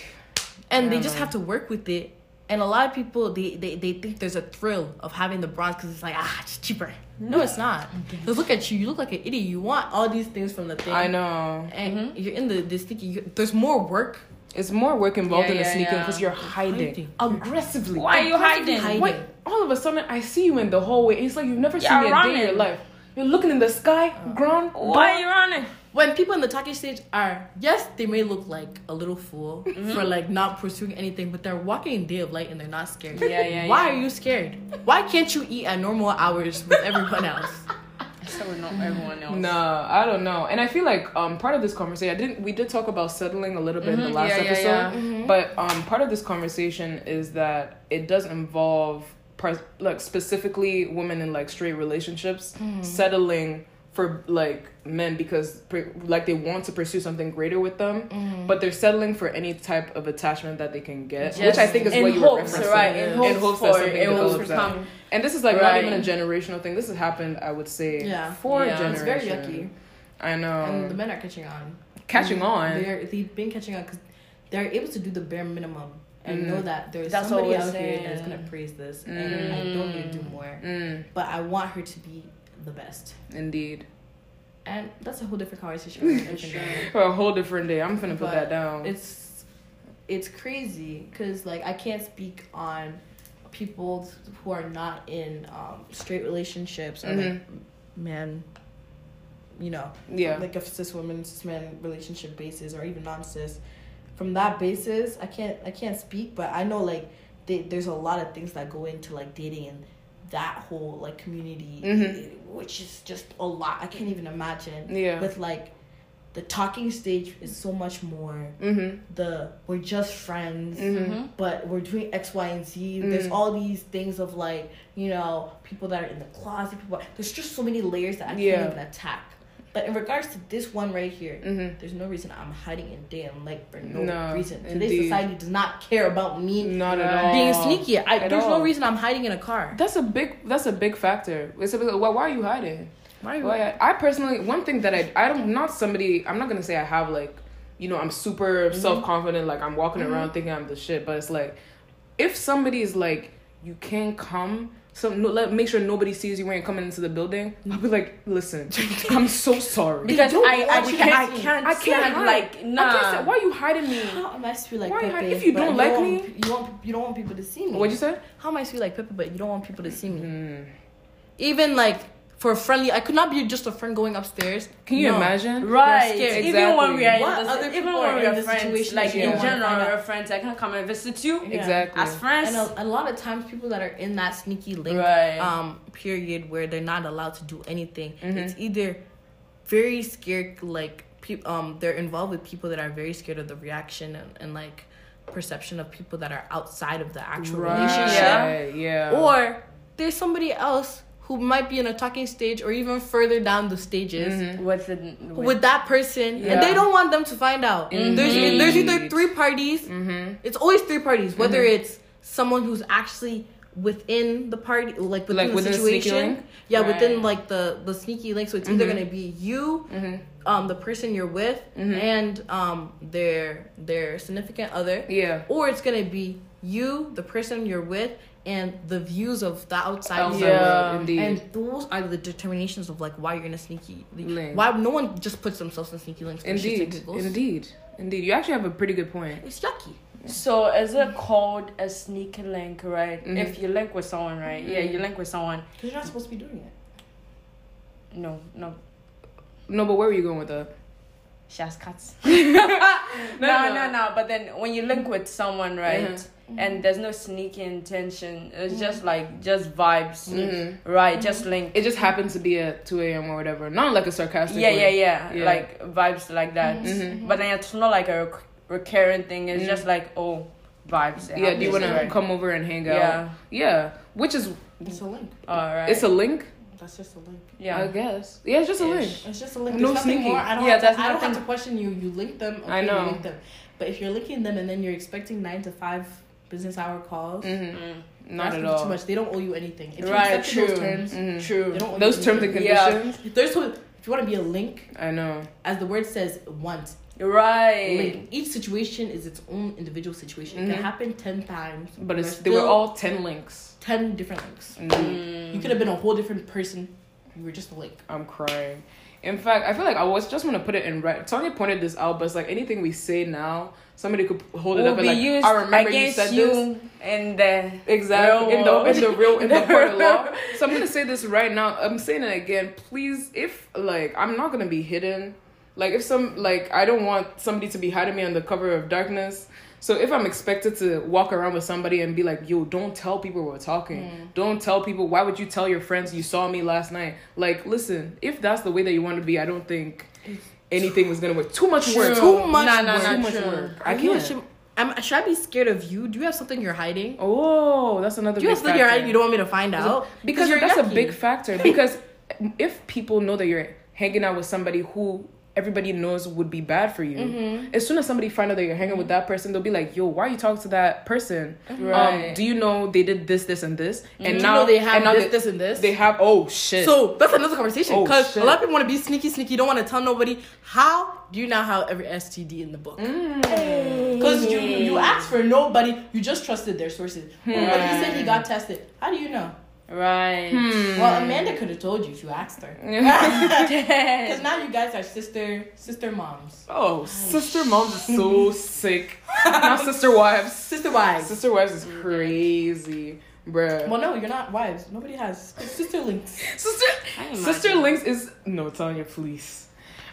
Speaker 3: and they just
Speaker 1: know.
Speaker 3: have to work with it. And a lot of people they, they, they think there's a thrill of having the bronze because it's like ah it's cheaper. No, it's not. Because look at you, you look like an idiot. You want all these things from the thing.
Speaker 1: I know.
Speaker 3: And you're in the this sneaky. You, there's more work.
Speaker 1: It's more work involved
Speaker 2: Yeah,
Speaker 1: in the
Speaker 2: yeah,
Speaker 1: sneaking
Speaker 2: yeah.
Speaker 1: because you're hiding,
Speaker 3: Hiding.
Speaker 1: aggressively.
Speaker 2: Why are you
Speaker 3: Aggressively
Speaker 2: hiding?
Speaker 1: Wait, all of a sudden I see you in the hallway. It's like you've never seen me a day in your life. You're looking in the sky, ground.
Speaker 2: Why are you running?
Speaker 3: When people in the talking stage are yes they may look like a little fool
Speaker 2: Mm-hmm.
Speaker 3: for like not pursuing anything but they're walking in day of light and they're not scared
Speaker 2: Yeah, yeah,
Speaker 3: why
Speaker 2: yeah.
Speaker 3: are you scared why can't you eat at normal hours with everyone else *laughs*
Speaker 2: So not everyone else.
Speaker 1: Nah, I don't know. And I feel like um part of this conversation, I didn't. We did talk about settling a little bit in the
Speaker 2: Mhm,
Speaker 1: last
Speaker 2: yeah, yeah,
Speaker 1: episode,
Speaker 2: yeah.
Speaker 1: but um part of this conversation is that it does involve pres- like specifically women in like straight relationships settling for like men because per- like they want to pursue something greater with them, but they're settling for any type of attachment that they can get, which I think is
Speaker 2: in
Speaker 1: what you
Speaker 2: hopes,
Speaker 1: were referencing.
Speaker 2: right? In hopes,
Speaker 1: In hopes
Speaker 2: for
Speaker 1: that something
Speaker 2: it will
Speaker 1: develops that.
Speaker 2: come.
Speaker 1: And this is like not even a generational thing. This has happened, I would say,
Speaker 3: Yeah.
Speaker 1: for
Speaker 2: Yeah.
Speaker 1: generations.
Speaker 3: it's very yucky
Speaker 1: I know.
Speaker 3: and the men are catching on
Speaker 1: Catching on.
Speaker 3: they're, they've been catching on because they're able to do the bare minimum and
Speaker 1: Mm.
Speaker 3: know that there's
Speaker 2: That's
Speaker 3: somebody
Speaker 2: what we're
Speaker 3: out here that's gonna praise this and I don't need to do more
Speaker 1: Mm,
Speaker 3: but I want her to be the best
Speaker 1: indeed.
Speaker 3: and that's a whole different conversation for *laughs* a different day.
Speaker 1: For a whole different day. I'm finna put
Speaker 3: But
Speaker 1: that down.
Speaker 3: it's it's crazy because like I can't speak on people who are not in um, straight relationships or like man, you know,
Speaker 1: Yeah.
Speaker 3: like a cis woman, cis man relationship basis, or even non cis. From that basis, I can't I can't speak, but I know like they, there's a lot of things that go into like dating and that whole like community,
Speaker 1: Mhm.
Speaker 3: which is just a lot. I can't even imagine.
Speaker 1: Yeah.
Speaker 3: With like the talking stage is so much more.
Speaker 1: Mm-hmm.
Speaker 3: The we're just friends
Speaker 1: Mm-hmm.
Speaker 3: but we're doing X, Y, and Z. There's
Speaker 1: Mm.
Speaker 3: all these things of like, you know, people that are in the closet, people. There's just so many layers that I can't
Speaker 1: Yeah.
Speaker 3: even attack. But in regards to this one right here,
Speaker 1: Mm-hmm.
Speaker 3: there's no reason I'm hiding in damn like for no,
Speaker 1: No,
Speaker 3: reason. Today's
Speaker 1: indeed.
Speaker 3: society does not care about me
Speaker 1: Not
Speaker 2: Right.
Speaker 1: at all.
Speaker 3: being sneaky. I,
Speaker 1: At
Speaker 3: there's
Speaker 1: all.
Speaker 3: no reason I'm hiding in a car.
Speaker 1: That's a big. That's a big factor. It's a big, why, why are you hiding?
Speaker 3: Why are you?
Speaker 1: Well, I, I personally, one thing that I, I don't, not somebody, I'm not gonna say I have like, you know, I'm super
Speaker 3: Mm-hmm.
Speaker 1: self confident, like I'm walking around thinking I'm the shit, but it's like, if somebody is like, you can't come, so no, let make sure nobody sees you when you're coming into the building. I'll be like, listen, *laughs* I'm so sorry.
Speaker 2: because
Speaker 3: don't
Speaker 2: I, I
Speaker 3: want you
Speaker 2: can't,
Speaker 3: to
Speaker 2: I can't,
Speaker 1: I can't hide.
Speaker 2: like
Speaker 1: I can't
Speaker 2: nah.
Speaker 1: say, why are you hiding me?
Speaker 3: How am I supposed to be like
Speaker 1: Why
Speaker 3: Pepe?
Speaker 1: hide- if you don't like
Speaker 3: want-
Speaker 1: me-
Speaker 3: you want you don't want people to see me.
Speaker 1: What'd you say?
Speaker 3: How am I supposed to be like Pepe, but you don't want people to see me?
Speaker 1: Mm.
Speaker 3: Even like for a friendly, I could not be just a friend going upstairs.
Speaker 1: Can you
Speaker 3: No.
Speaker 1: imagine?
Speaker 2: Right.
Speaker 3: You're scared.
Speaker 2: Even when we are
Speaker 3: What
Speaker 2: in the,
Speaker 3: other
Speaker 2: even
Speaker 3: people
Speaker 2: when
Speaker 3: are
Speaker 2: we
Speaker 3: in
Speaker 2: are
Speaker 3: this
Speaker 2: friends,
Speaker 3: situation
Speaker 2: like
Speaker 3: you
Speaker 2: in
Speaker 3: don't
Speaker 2: general,
Speaker 3: find out?
Speaker 2: we're friends. I can come and visit you
Speaker 3: Yeah.
Speaker 1: Exactly.
Speaker 2: as friends.
Speaker 3: And a, a lot of times, people that are in that sneaky link
Speaker 2: Right.
Speaker 3: um period where they're not allowed to do anything,
Speaker 1: Mhm.
Speaker 3: it's either very scared, like pe- um they're involved with people that are very scared of the reaction and, and like perception of people that are outside of the actual relationship,
Speaker 1: Right, yeah.
Speaker 3: or there's somebody else who might be in a talking stage or even further down the stages.
Speaker 1: Mhm.
Speaker 2: with the with,
Speaker 3: With that person,
Speaker 2: Yeah.
Speaker 3: and they don't want them to find out.
Speaker 1: Indeed.
Speaker 3: There's there's either three parties
Speaker 1: Mm-hmm.
Speaker 3: it's always three parties, whether
Speaker 1: Mhm.
Speaker 3: it's someone who's actually within the party, like within
Speaker 1: Like
Speaker 3: the
Speaker 1: within the
Speaker 3: situation.
Speaker 1: link?
Speaker 3: Yeah, within like the the sneaky link. So it's either
Speaker 1: Mhm.
Speaker 3: gonna be you,
Speaker 1: Mm-hmm.
Speaker 3: um, the person you're with, and um their their significant other,
Speaker 1: Yeah.
Speaker 3: or it's gonna be you, the person you're with, and the views of the outside
Speaker 1: Outside
Speaker 3: world.
Speaker 2: Yeah.
Speaker 1: world, indeed.
Speaker 3: And those are the determinations of like why you're in a sneaky
Speaker 1: Link.
Speaker 3: Why no one just puts themselves in sneaky links? for shits and
Speaker 1: Indeed, indeed, indeed. You actually have a pretty good point.
Speaker 3: It's yucky.
Speaker 2: So is it called a sneaky link, right?
Speaker 1: Mhm.
Speaker 2: If you link with someone, right? Yeah, you
Speaker 1: Mhm.
Speaker 2: link with someone.
Speaker 3: Because you're not supposed to be doing it.
Speaker 2: No, no.
Speaker 1: No, but where were you going with that?
Speaker 2: She has cats. *laughs* *laughs*
Speaker 1: No,
Speaker 2: no,
Speaker 1: no.
Speaker 2: no, no, But then when you link with someone, right?
Speaker 1: Mhm.
Speaker 2: And there's no sneaky intention. It's just like just vibes,
Speaker 1: Mhm.
Speaker 2: right? Just link.
Speaker 1: It just happened to be at two a.m. or whatever. Not like a sarcastic.
Speaker 2: Yeah, yeah, yeah,
Speaker 1: Yeah.
Speaker 2: Like vibes like that.
Speaker 1: Mhm.
Speaker 2: But then it's not like a rec- recurring thing. It's just like oh, vibes. It
Speaker 1: Yeah. Do you want
Speaker 2: happens,
Speaker 1: to come over and hang out?
Speaker 2: Yeah.
Speaker 1: Yeah. Which is
Speaker 3: It's a link.
Speaker 2: All right.
Speaker 1: it's a link.
Speaker 3: That's just a link.
Speaker 2: Yeah, I
Speaker 1: guess. Yeah, it's just a link.
Speaker 3: It's just a link.
Speaker 1: No
Speaker 3: There's nothing
Speaker 1: sneaky.
Speaker 3: more. I don't,
Speaker 2: Yeah,
Speaker 3: have, to,
Speaker 2: there's
Speaker 3: I don't have to question you. You link them. Okay,
Speaker 1: I know.
Speaker 3: You link them. But if you're linking them and then you're expecting nine to five business hour calls,
Speaker 1: Mm-hmm.
Speaker 2: Mm.
Speaker 1: Not
Speaker 3: asking
Speaker 1: at all.
Speaker 3: Too much. They don't owe you anything. If you
Speaker 2: Right,
Speaker 3: accept those
Speaker 2: true.
Speaker 3: terms,
Speaker 1: Mhm.
Speaker 2: True.
Speaker 3: they don't
Speaker 1: Those terms and
Speaker 3: anything.
Speaker 2: Yeah.
Speaker 1: conditions.
Speaker 3: If there's so- if you want to be a link,
Speaker 1: I know.
Speaker 3: as the word says, want
Speaker 2: Right.
Speaker 3: link. Each situation is its own individual situation. It
Speaker 1: Mhm.
Speaker 3: can happen ten times,
Speaker 1: But it's they were all ten links.
Speaker 3: ten different links.
Speaker 2: Mm.
Speaker 3: You could have been a whole different person. You were just a link.
Speaker 1: I'm crying. In fact, I feel like I was just want to put it in right. Tonya pointed this out, but it's like anything we say now, somebody could hold it
Speaker 2: will
Speaker 1: up and like, I remember you said
Speaker 2: you
Speaker 1: this.
Speaker 2: in the
Speaker 1: Exactly
Speaker 2: real
Speaker 1: in the in the real in the court of law. *laughs* So I'm gonna say this right now. I'm saying it again. Please, if like I'm not gonna be hidden. Like if some like I don't want somebody to be hiding me on the cover of darkness. So if I'm expected to walk around with somebody and be like, "Yo, don't tell people we're talking. Hmm. Don't tell people. Why would you tell your friends you saw me last night?" Like, listen, if that's the way that you want to be, I don't think anything was gonna work. Too much work.
Speaker 3: Too much
Speaker 2: Nah, nah,
Speaker 3: work.
Speaker 2: nah,
Speaker 1: Too much
Speaker 2: true.
Speaker 1: work. I can't.
Speaker 3: ashamed- am- should I be scared of you? Do you have something you're hiding?
Speaker 1: Oh, that's another.
Speaker 3: Do you have something you're hiding you don't want me to find out?
Speaker 1: because
Speaker 3: you're
Speaker 1: that's a big factor *laughs* because if people know that you're hanging out with somebody who everybody knows would be bad for you
Speaker 3: Mm-hmm.
Speaker 1: as soon as somebody find out that you're hanging with that person they'll be like yo why are you talking to that person
Speaker 2: Right.
Speaker 1: um do you know they did this this and this and
Speaker 3: Do you
Speaker 1: now
Speaker 3: they have
Speaker 1: and now
Speaker 3: this,
Speaker 1: they,
Speaker 3: this, and this.
Speaker 1: they have oh shit
Speaker 3: So that's another conversation
Speaker 1: Oh,
Speaker 3: because
Speaker 1: shit.
Speaker 3: a lot of people want to be sneaky, sneaky. Don't want to tell nobody. How do you now have every STD in the book?
Speaker 1: Mm.
Speaker 3: Because you you asked for nobody. You just trusted their sources. Oh, but he said he got tested. How do you know?
Speaker 2: Right.
Speaker 1: Hmm.
Speaker 3: Well, Amanda could have told you if you asked her. *laughs* *laughs* Because now you guys are sister sister moms,
Speaker 1: oh sister moms is so *laughs* sick now sister wives
Speaker 3: sister wives.
Speaker 1: sister wives is crazy bruh.
Speaker 3: Well, no, you're not wives. Nobody has sister links.
Speaker 1: Sister,
Speaker 2: I
Speaker 1: sister
Speaker 2: imagine.
Speaker 1: links is no Tonya, please.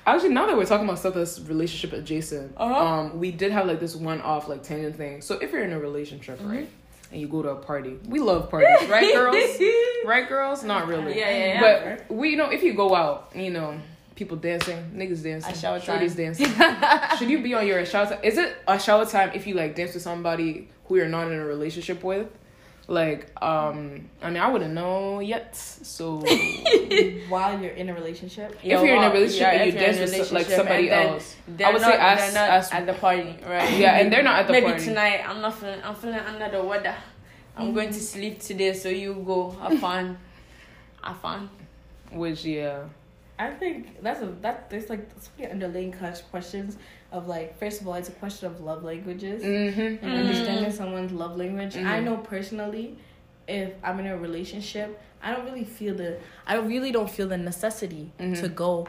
Speaker 1: Actually, now that we're talking about stuff that's relationship adjacent,
Speaker 2: Uh-huh.
Speaker 1: um, we did have like this one-off like tangent thing. So if you're in a relationship,
Speaker 2: Mm-hmm.
Speaker 1: right, and you go to a party, we love parties, right, girls? *laughs* right, girls? Not really.
Speaker 2: Yeah, yeah, yeah.
Speaker 1: But we, you know, if you go out, you know, people dancing, niggas dancing, shorties dancing. *laughs* Should you be on your ashawo time? Is it ashawo time if you like dance with somebody who you're not in a relationship with? Like, um, I mean, I wouldn't know yet. So *laughs*
Speaker 3: While you're in a relationship.
Speaker 1: If you're in a relationship
Speaker 2: yeah,
Speaker 1: and you
Speaker 2: if you're in
Speaker 1: dance with like somebody else, I would
Speaker 2: not,
Speaker 1: say ask,
Speaker 2: they're not
Speaker 1: ask
Speaker 2: at the party, right? *laughs*
Speaker 1: yeah, and they're not at the party.
Speaker 2: Maybe
Speaker 1: party.
Speaker 2: tonight I'm not feeling. I'm feeling under the weather. I'm going to sleep today, so you go have fun. Have fun.
Speaker 1: Which yeah,
Speaker 3: I think that's a that there's like so many underlying ques- questions of like first of all it's a question of love languages
Speaker 1: mm-hmm.
Speaker 3: and
Speaker 2: Mm.
Speaker 3: understanding someone's love language. I
Speaker 1: Mhm.
Speaker 3: know personally, if I'm in a relationship, I don't really feel the I really don't feel the necessity
Speaker 1: Mhm.
Speaker 3: to go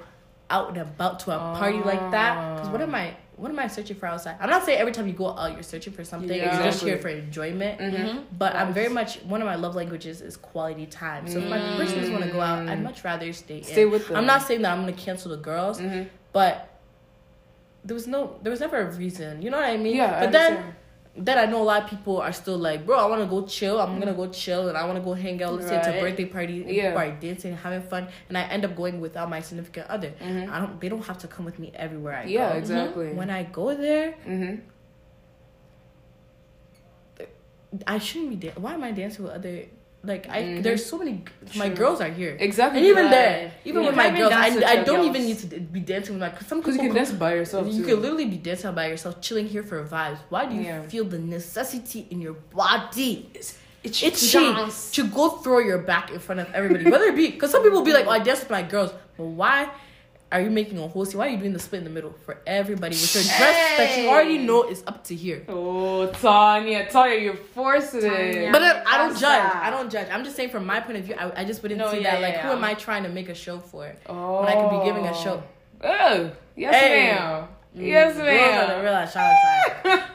Speaker 3: out and about to a party like that. Because what am I what am I searching for outside? I'm not saying every time you go out you're searching for something.
Speaker 2: Yeah.
Speaker 3: You're just here for enjoyment.
Speaker 1: Mm-hmm.
Speaker 3: But I'm very much one of my love languages is quality time. So if my person just want to go out, I'd much rather stay,
Speaker 1: Stay
Speaker 3: in.
Speaker 1: with them.
Speaker 3: I'm not saying that I'm gonna cancel the girls,
Speaker 1: Mm-hmm.
Speaker 3: but there was no, there was never a reason. You know what I mean?
Speaker 1: Yeah, I
Speaker 3: But then,
Speaker 1: understand.
Speaker 3: then I know a lot of people are still like, bro, I want to go chill. I'm gonna go chill and I want to go hang out. Let's say it's a birthday party,
Speaker 1: Yeah.
Speaker 3: party dancing, having fun, and I end up going without my significant other.
Speaker 1: Mhm.
Speaker 3: I don't. They don't have to come with me everywhere I
Speaker 1: Yeah,
Speaker 3: go.
Speaker 1: exactly.
Speaker 3: When I go there,
Speaker 1: mm-hmm.
Speaker 3: I shouldn't be. Da- Why am I dancing with other? Like I,
Speaker 1: Mhm.
Speaker 3: there's so many. My
Speaker 1: True.
Speaker 3: girls are here.
Speaker 1: Exactly.
Speaker 3: And even
Speaker 2: Right.
Speaker 3: there, even
Speaker 2: You
Speaker 3: with my girls, I, I don't even need to be dancing with my. Cause some
Speaker 1: because you can dance by yourself
Speaker 3: you
Speaker 1: too.
Speaker 3: can literally be dancing by yourself, chilling here for vibes. Why do you
Speaker 1: Yeah.
Speaker 3: feel the necessity in your body?
Speaker 1: It's
Speaker 3: It's
Speaker 2: dance.
Speaker 3: to go throw your back in front of everybody, whether it be because some people be like, "Oh, I dance with my girls," but why are you making a whole scene? Why are you doing the split in the middle for everybody with your dress that you already know is up to here?
Speaker 1: Oh, Tonya, Tonya, you're forcing
Speaker 2: Tonya.
Speaker 1: it.
Speaker 3: But then I don't judge.
Speaker 2: sad.
Speaker 3: I don't judge. I'm just saying from my point of view, I, I just wouldn't
Speaker 2: No,
Speaker 3: see
Speaker 2: yeah,
Speaker 3: that. Like,
Speaker 2: yeah,
Speaker 3: who am I trying to make a show for?
Speaker 1: Oh.
Speaker 3: When I could be giving a show.
Speaker 1: Oh, yes,
Speaker 3: Hey.
Speaker 1: ma'am. Yes,
Speaker 3: Girls are the
Speaker 1: ma'am.
Speaker 3: real ashawo time. *laughs*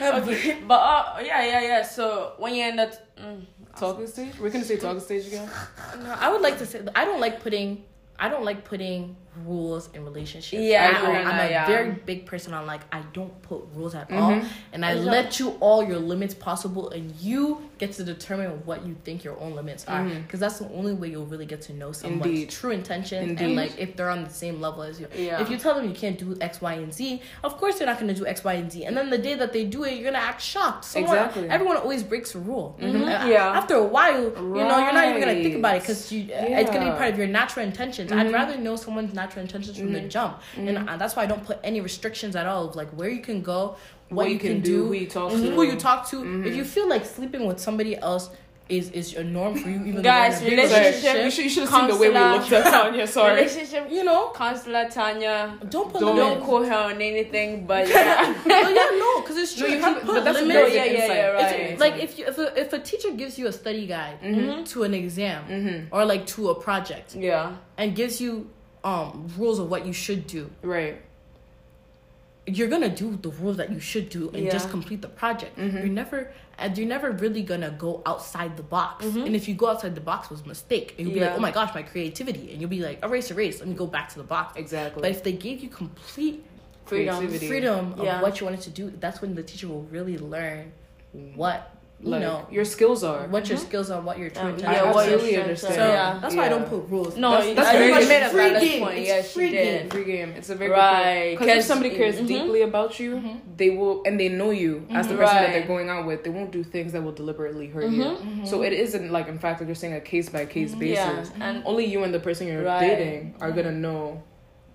Speaker 3: but *laughs*
Speaker 2: okay, *laughs* but uh, yeah, yeah, yeah. So when you end up, mm,
Speaker 1: Talking stage. We're gonna say talking stage again.
Speaker 3: No, I would like to say I don't like putting I don't like putting rules in relationships.
Speaker 2: Yeah,
Speaker 3: I, am a
Speaker 2: yeah.
Speaker 3: very big person on like I don't put rules at all,
Speaker 1: Mhm.
Speaker 3: and I let you all your limits possible, and you get to determine what you think your own limits are, because that's the only way you'll really get to know someone's
Speaker 1: Indeed.
Speaker 3: true intentions
Speaker 1: Indeed.
Speaker 3: and like if they're on the same level as you.
Speaker 2: Yeah.
Speaker 3: If you tell them you can't do X, Y, and Z, of course they're not going to do X, Y, and Z, and then the day that they do it, you're gonna act shocked. Someone,
Speaker 1: Exactly.
Speaker 3: Everyone always breaks a rule.
Speaker 2: Mhm.
Speaker 3: Uh,
Speaker 2: Yeah.
Speaker 3: After a while, you know, you're not even gonna think about it because you it's gonna be part of your natural intentions. I'd
Speaker 1: Mhm.
Speaker 3: rather know someone's natural intentions from the
Speaker 1: Mhm.
Speaker 3: jump, and
Speaker 1: Mhm.
Speaker 3: uh, that's why I don't put any restrictions at all of like where you can go, what,
Speaker 1: What
Speaker 3: you, can, do,
Speaker 1: who you talk to.
Speaker 3: who you talk to. If you feel like sleeping with somebody else is is a norm for you, even
Speaker 2: Guys,
Speaker 3: though you're in a big
Speaker 1: Sorry,
Speaker 2: relationship-
Speaker 1: you should, you should have seen the way we looked at Tonya. *laughs* Sorry.
Speaker 2: relationship,
Speaker 3: you know,
Speaker 2: counselor Tonya.
Speaker 3: don't put
Speaker 1: Don't-
Speaker 2: Don't call her on anything, but yeah, *laughs*
Speaker 3: yeah, no, because it's true.
Speaker 1: you
Speaker 3: you
Speaker 1: have-
Speaker 3: have to put
Speaker 1: that's
Speaker 3: limits.
Speaker 2: no,
Speaker 1: very
Speaker 2: yeah, yeah,
Speaker 1: insight.
Speaker 2: yeah,
Speaker 3: It's
Speaker 2: right.
Speaker 3: like if you if a, if a teacher gives you a study guide
Speaker 1: Mhm.
Speaker 3: to an exam
Speaker 1: Mhm.
Speaker 3: or like to a project
Speaker 2: yeah,
Speaker 3: and gives you um rules of what you should do
Speaker 1: Right.
Speaker 3: you're gonna do the rules that you should do and
Speaker 2: Yeah.
Speaker 3: just complete the project
Speaker 1: Mhm.
Speaker 3: you're never and you're never really gonna go outside the box
Speaker 2: Mhm.
Speaker 3: and if you go outside the box it was a mistake and you'll be
Speaker 2: Yeah.
Speaker 3: like oh my gosh my creativity and you'll be like erase erase let me go back to the box
Speaker 1: Exactly.
Speaker 3: but if they gave you complete
Speaker 2: freedom.
Speaker 1: Creativity.
Speaker 3: freedom of
Speaker 2: Yeah.
Speaker 3: what you wanted to do that's when the teacher will really learn what you
Speaker 1: like,
Speaker 3: know
Speaker 1: your skills are.
Speaker 3: what your skills are, what your true
Speaker 2: Um,
Speaker 3: intentions
Speaker 2: yeah,
Speaker 3: are.
Speaker 2: what your
Speaker 1: absolutely
Speaker 2: strengths
Speaker 1: understand.
Speaker 3: So
Speaker 2: yeah.
Speaker 3: that's why I don't put rules.
Speaker 2: No,
Speaker 1: That's-
Speaker 2: you-
Speaker 1: that's
Speaker 2: I
Speaker 1: very
Speaker 2: think
Speaker 1: much
Speaker 2: you made a
Speaker 3: free
Speaker 2: valid
Speaker 3: game.
Speaker 2: point.
Speaker 3: It's
Speaker 2: Yeah,
Speaker 3: free
Speaker 2: she did.
Speaker 3: game.
Speaker 1: Free game. It's a very
Speaker 2: Right,
Speaker 1: Because if somebody cares
Speaker 2: mhm.
Speaker 1: deeply about you,
Speaker 3: Mhm.
Speaker 1: they will, and they know you as the person that they're going out with. They won't do things that will deliberately hurt you.
Speaker 3: Mm-hmm.
Speaker 1: So it isn't like, in fact, like you're saying, a case by case basis.
Speaker 2: Yeah, and
Speaker 1: Only you and the person you're
Speaker 2: Right.
Speaker 1: dating are gonna know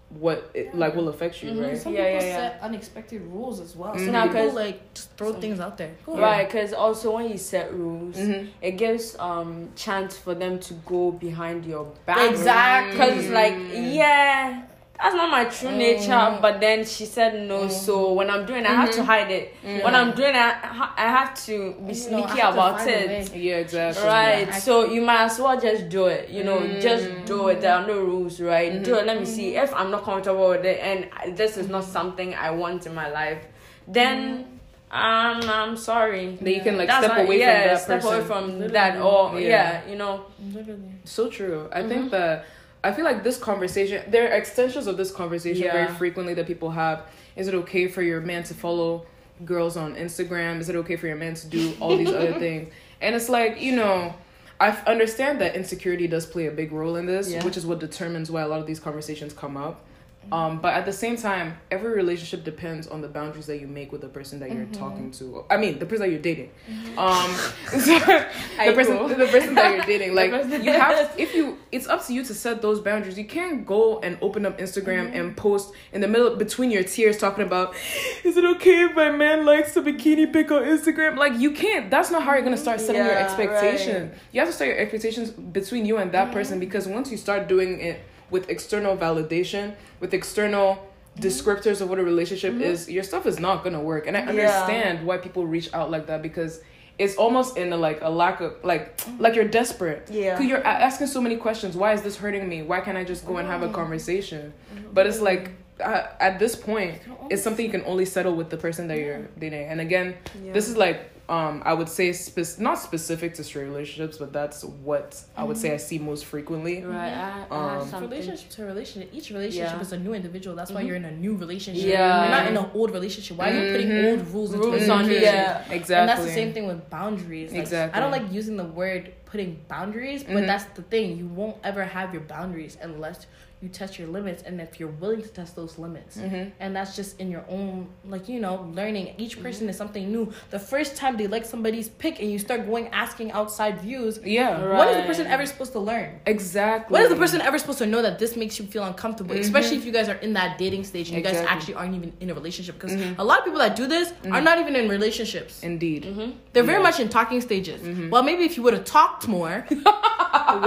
Speaker 1: what it like will affect you,
Speaker 2: Mhm.
Speaker 1: right?
Speaker 3: Some
Speaker 2: Yeah,
Speaker 3: people
Speaker 2: yeah, yeah.
Speaker 3: set unexpected rules as well.
Speaker 1: Mhm.
Speaker 3: Some
Speaker 2: No,
Speaker 3: people
Speaker 2: 'cause-
Speaker 3: like just throw
Speaker 2: some-
Speaker 3: things out there. Go ahead.
Speaker 2: right, because also when you set rules,
Speaker 1: Mm-hmm.
Speaker 2: it gives um chance for them to go behind your back.
Speaker 3: Exactly.
Speaker 2: Because like
Speaker 1: Mm.
Speaker 2: yeah, that's not my true
Speaker 3: Mm.
Speaker 2: nature. But then she said no,
Speaker 3: Mm.
Speaker 2: so when I'm doing, it, I have to
Speaker 1: Mhm.
Speaker 2: hide it.
Speaker 1: Mhm.
Speaker 2: When I'm doing, I ha- I have to be
Speaker 3: You
Speaker 2: sneaky
Speaker 3: have to
Speaker 2: about it.
Speaker 1: Yeah, exactly.
Speaker 2: Right,
Speaker 3: Yeah.
Speaker 2: so you might as well just do it. You know, just
Speaker 1: Mm.
Speaker 2: do it. There are no rules, right? Do
Speaker 1: Mhm.
Speaker 2: it. Let me see if I'm not comfortable with it, and this is not something I want in my life. Then I'm I'm sorry.
Speaker 1: That you can like
Speaker 2: That's
Speaker 1: step
Speaker 2: why-
Speaker 1: away
Speaker 2: yeah,
Speaker 1: from that
Speaker 2: step
Speaker 1: person.
Speaker 2: away from
Speaker 3: Literally.
Speaker 2: that or
Speaker 1: Yeah.
Speaker 2: yeah. you know.
Speaker 3: Literally.
Speaker 1: So true. I
Speaker 2: Mm-hmm.
Speaker 1: think that I feel like this conversation, there are extensions of this conversation
Speaker 2: Yeah.
Speaker 1: very frequently that people have. Is it okay for your man to follow girls on Instagram? Is it okay for your man to do all these other *laughs* things? And it's like, you know, I understand that insecurity does play a big role in this,
Speaker 2: Yeah.
Speaker 1: which is what determines why a lot of these conversations come up. Um, but at the same time, every relationship depends on the boundaries that you make with the person that you're talking to. I mean, the person that you're dating. Um, *laughs* *laughs* the person,
Speaker 2: cool.
Speaker 1: the person that you're dating. *laughs* Like you have, if you, it's up to you to set those boundaries. You can't go and open up Instagram and post in the middle between your tears talking about, is it okay if my man likes a bikini pic on Instagram? Like you can't. That's not how you're gonna start setting your
Speaker 2: Yeah,
Speaker 1: expectation. You have to start your expectations between you and that person because once you start doing it with external validation, with external descriptors of what a relationship is, your stuff is not gonna work. And I
Speaker 2: Yeah.
Speaker 1: understand why people reach out like that because it's almost in a, like a lack of like like you're desperate.
Speaker 2: Yeah.
Speaker 1: 'Cause you're asking so many questions. Why is this hurting me? Why can't I just go and have a conversation? But it's like uh, at this point, it's something you can only settle with the person that you're dating. And again, this is like um I would say spec- not specific to straight relationships, but that's what I would say I see most frequently.
Speaker 2: right. I, I
Speaker 1: Um,
Speaker 2: have.
Speaker 3: Relationship to relationship, each relationship
Speaker 2: Yeah.
Speaker 3: is a new individual. That's why you're in a new relationship.
Speaker 2: Yeah.
Speaker 3: You're not in an old relationship. Why are you putting
Speaker 1: Mhm.
Speaker 3: old rules into
Speaker 2: Rules
Speaker 3: a new
Speaker 2: on it,
Speaker 3: relationship?
Speaker 2: yeah.
Speaker 1: Exactly.
Speaker 3: And that's the same thing with boundaries. Like,
Speaker 1: Exactly.
Speaker 3: I don't like using the word putting boundaries, but
Speaker 1: Mhm.
Speaker 3: that's the thing. You won't ever have your boundaries unless you test your limits and if you're willing to test those limits.
Speaker 1: Mhm.
Speaker 3: And that's just in your own, like, you know, learning.
Speaker 1: Mm-hmm.
Speaker 3: Each person is something new. The first time they like somebody's pick and you start going asking outside views,
Speaker 1: Yeah.
Speaker 2: Right.
Speaker 3: what is the person ever supposed to learn?
Speaker 1: Exactly.
Speaker 3: what is the person ever supposed to know that this makes you feel uncomfortable?
Speaker 1: Mhm.
Speaker 3: Especially if you guys are in that dating stage and you guys actually aren't even in a relationship. Because
Speaker 1: Mhm.
Speaker 3: a lot of people that do this are
Speaker 1: Mhm.
Speaker 3: not even in relationships.
Speaker 1: Indeed.
Speaker 2: Mm-hmm.
Speaker 3: They're very much in talking stages. Well, maybe if you would have talked more, *laughs*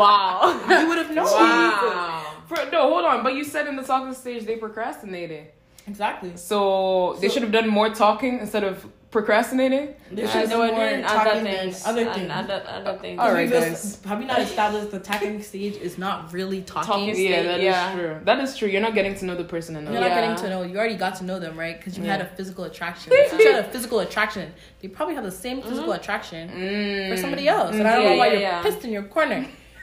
Speaker 2: wow.
Speaker 3: you would have known.
Speaker 2: wow.
Speaker 1: For, no, hold on. But you said in the talking stage they procrastinated.
Speaker 3: Exactly.
Speaker 1: So, they should have done more talking instead of procrastinating.
Speaker 3: They
Speaker 2: Yeah,
Speaker 3: should have done more talking
Speaker 2: other
Speaker 3: than
Speaker 2: things.
Speaker 3: other
Speaker 2: and
Speaker 3: things.
Speaker 2: Other, other things.
Speaker 1: All right,
Speaker 3: We've
Speaker 1: guys.
Speaker 3: just- Have we not established the talking stage is not really talking?
Speaker 2: Talking
Speaker 1: Yeah,
Speaker 2: state,
Speaker 1: that is
Speaker 2: yeah.
Speaker 1: true. That is true. You're not getting to know the person enough.
Speaker 3: You're
Speaker 2: Yeah.
Speaker 3: not getting to know. You already got to know them, right? Because you had a physical attraction. Since you had a physical attraction, they probably have the same physical attraction
Speaker 1: Mm.
Speaker 3: for somebody else. And I don't
Speaker 2: Yeah,
Speaker 3: know why
Speaker 2: yeah,
Speaker 3: you're
Speaker 2: yeah.
Speaker 3: pissed in your corner. *laughs* *laughs* *laughs*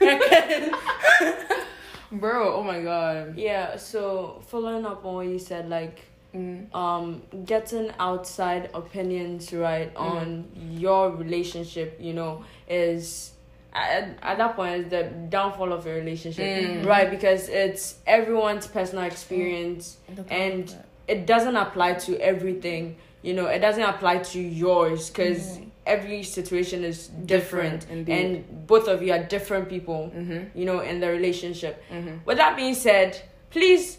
Speaker 1: Bro, oh my god.
Speaker 2: Yeah, so following up on what you said, like
Speaker 1: Mm.
Speaker 2: um getting outside opinions right
Speaker 1: Mm.
Speaker 2: on your relationship, you know, is at, at that point is the downfall of your relationship.
Speaker 1: Mm.
Speaker 2: Right, because it's everyone's personal experience And- it doesn't apply to everything. You know, it doesn't apply to yours because every situation is different,
Speaker 1: Different,
Speaker 2: and both of you are different people.
Speaker 1: Mm-hmm.
Speaker 2: You know, in the relationship.
Speaker 1: Mm-hmm.
Speaker 2: With that being said, please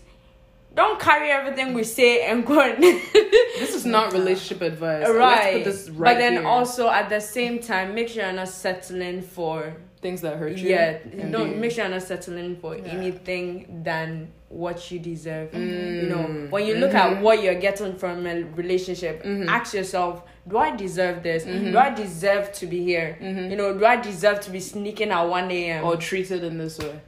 Speaker 2: don't carry everything we say and go and *laughs*
Speaker 1: This is *laughs* not relationship advice.
Speaker 2: Right.
Speaker 1: right
Speaker 2: but then
Speaker 1: here.
Speaker 2: also at the same time, make sure you're not settling for
Speaker 1: things that hurt you.
Speaker 2: yeah. Don't make sure you're not settling for
Speaker 3: Yeah.
Speaker 2: anything than what you deserve.
Speaker 1: Mm.
Speaker 2: You know, when you look
Speaker 1: Mhm.
Speaker 2: at what you're getting from a relationship,
Speaker 1: Mhm.
Speaker 2: ask yourself, do I deserve this?
Speaker 1: Mhm.
Speaker 2: Do I deserve to be here?
Speaker 1: Mhm.
Speaker 2: You know, do I deserve to be sneaking at 1 a.m.?
Speaker 1: or treated in this way.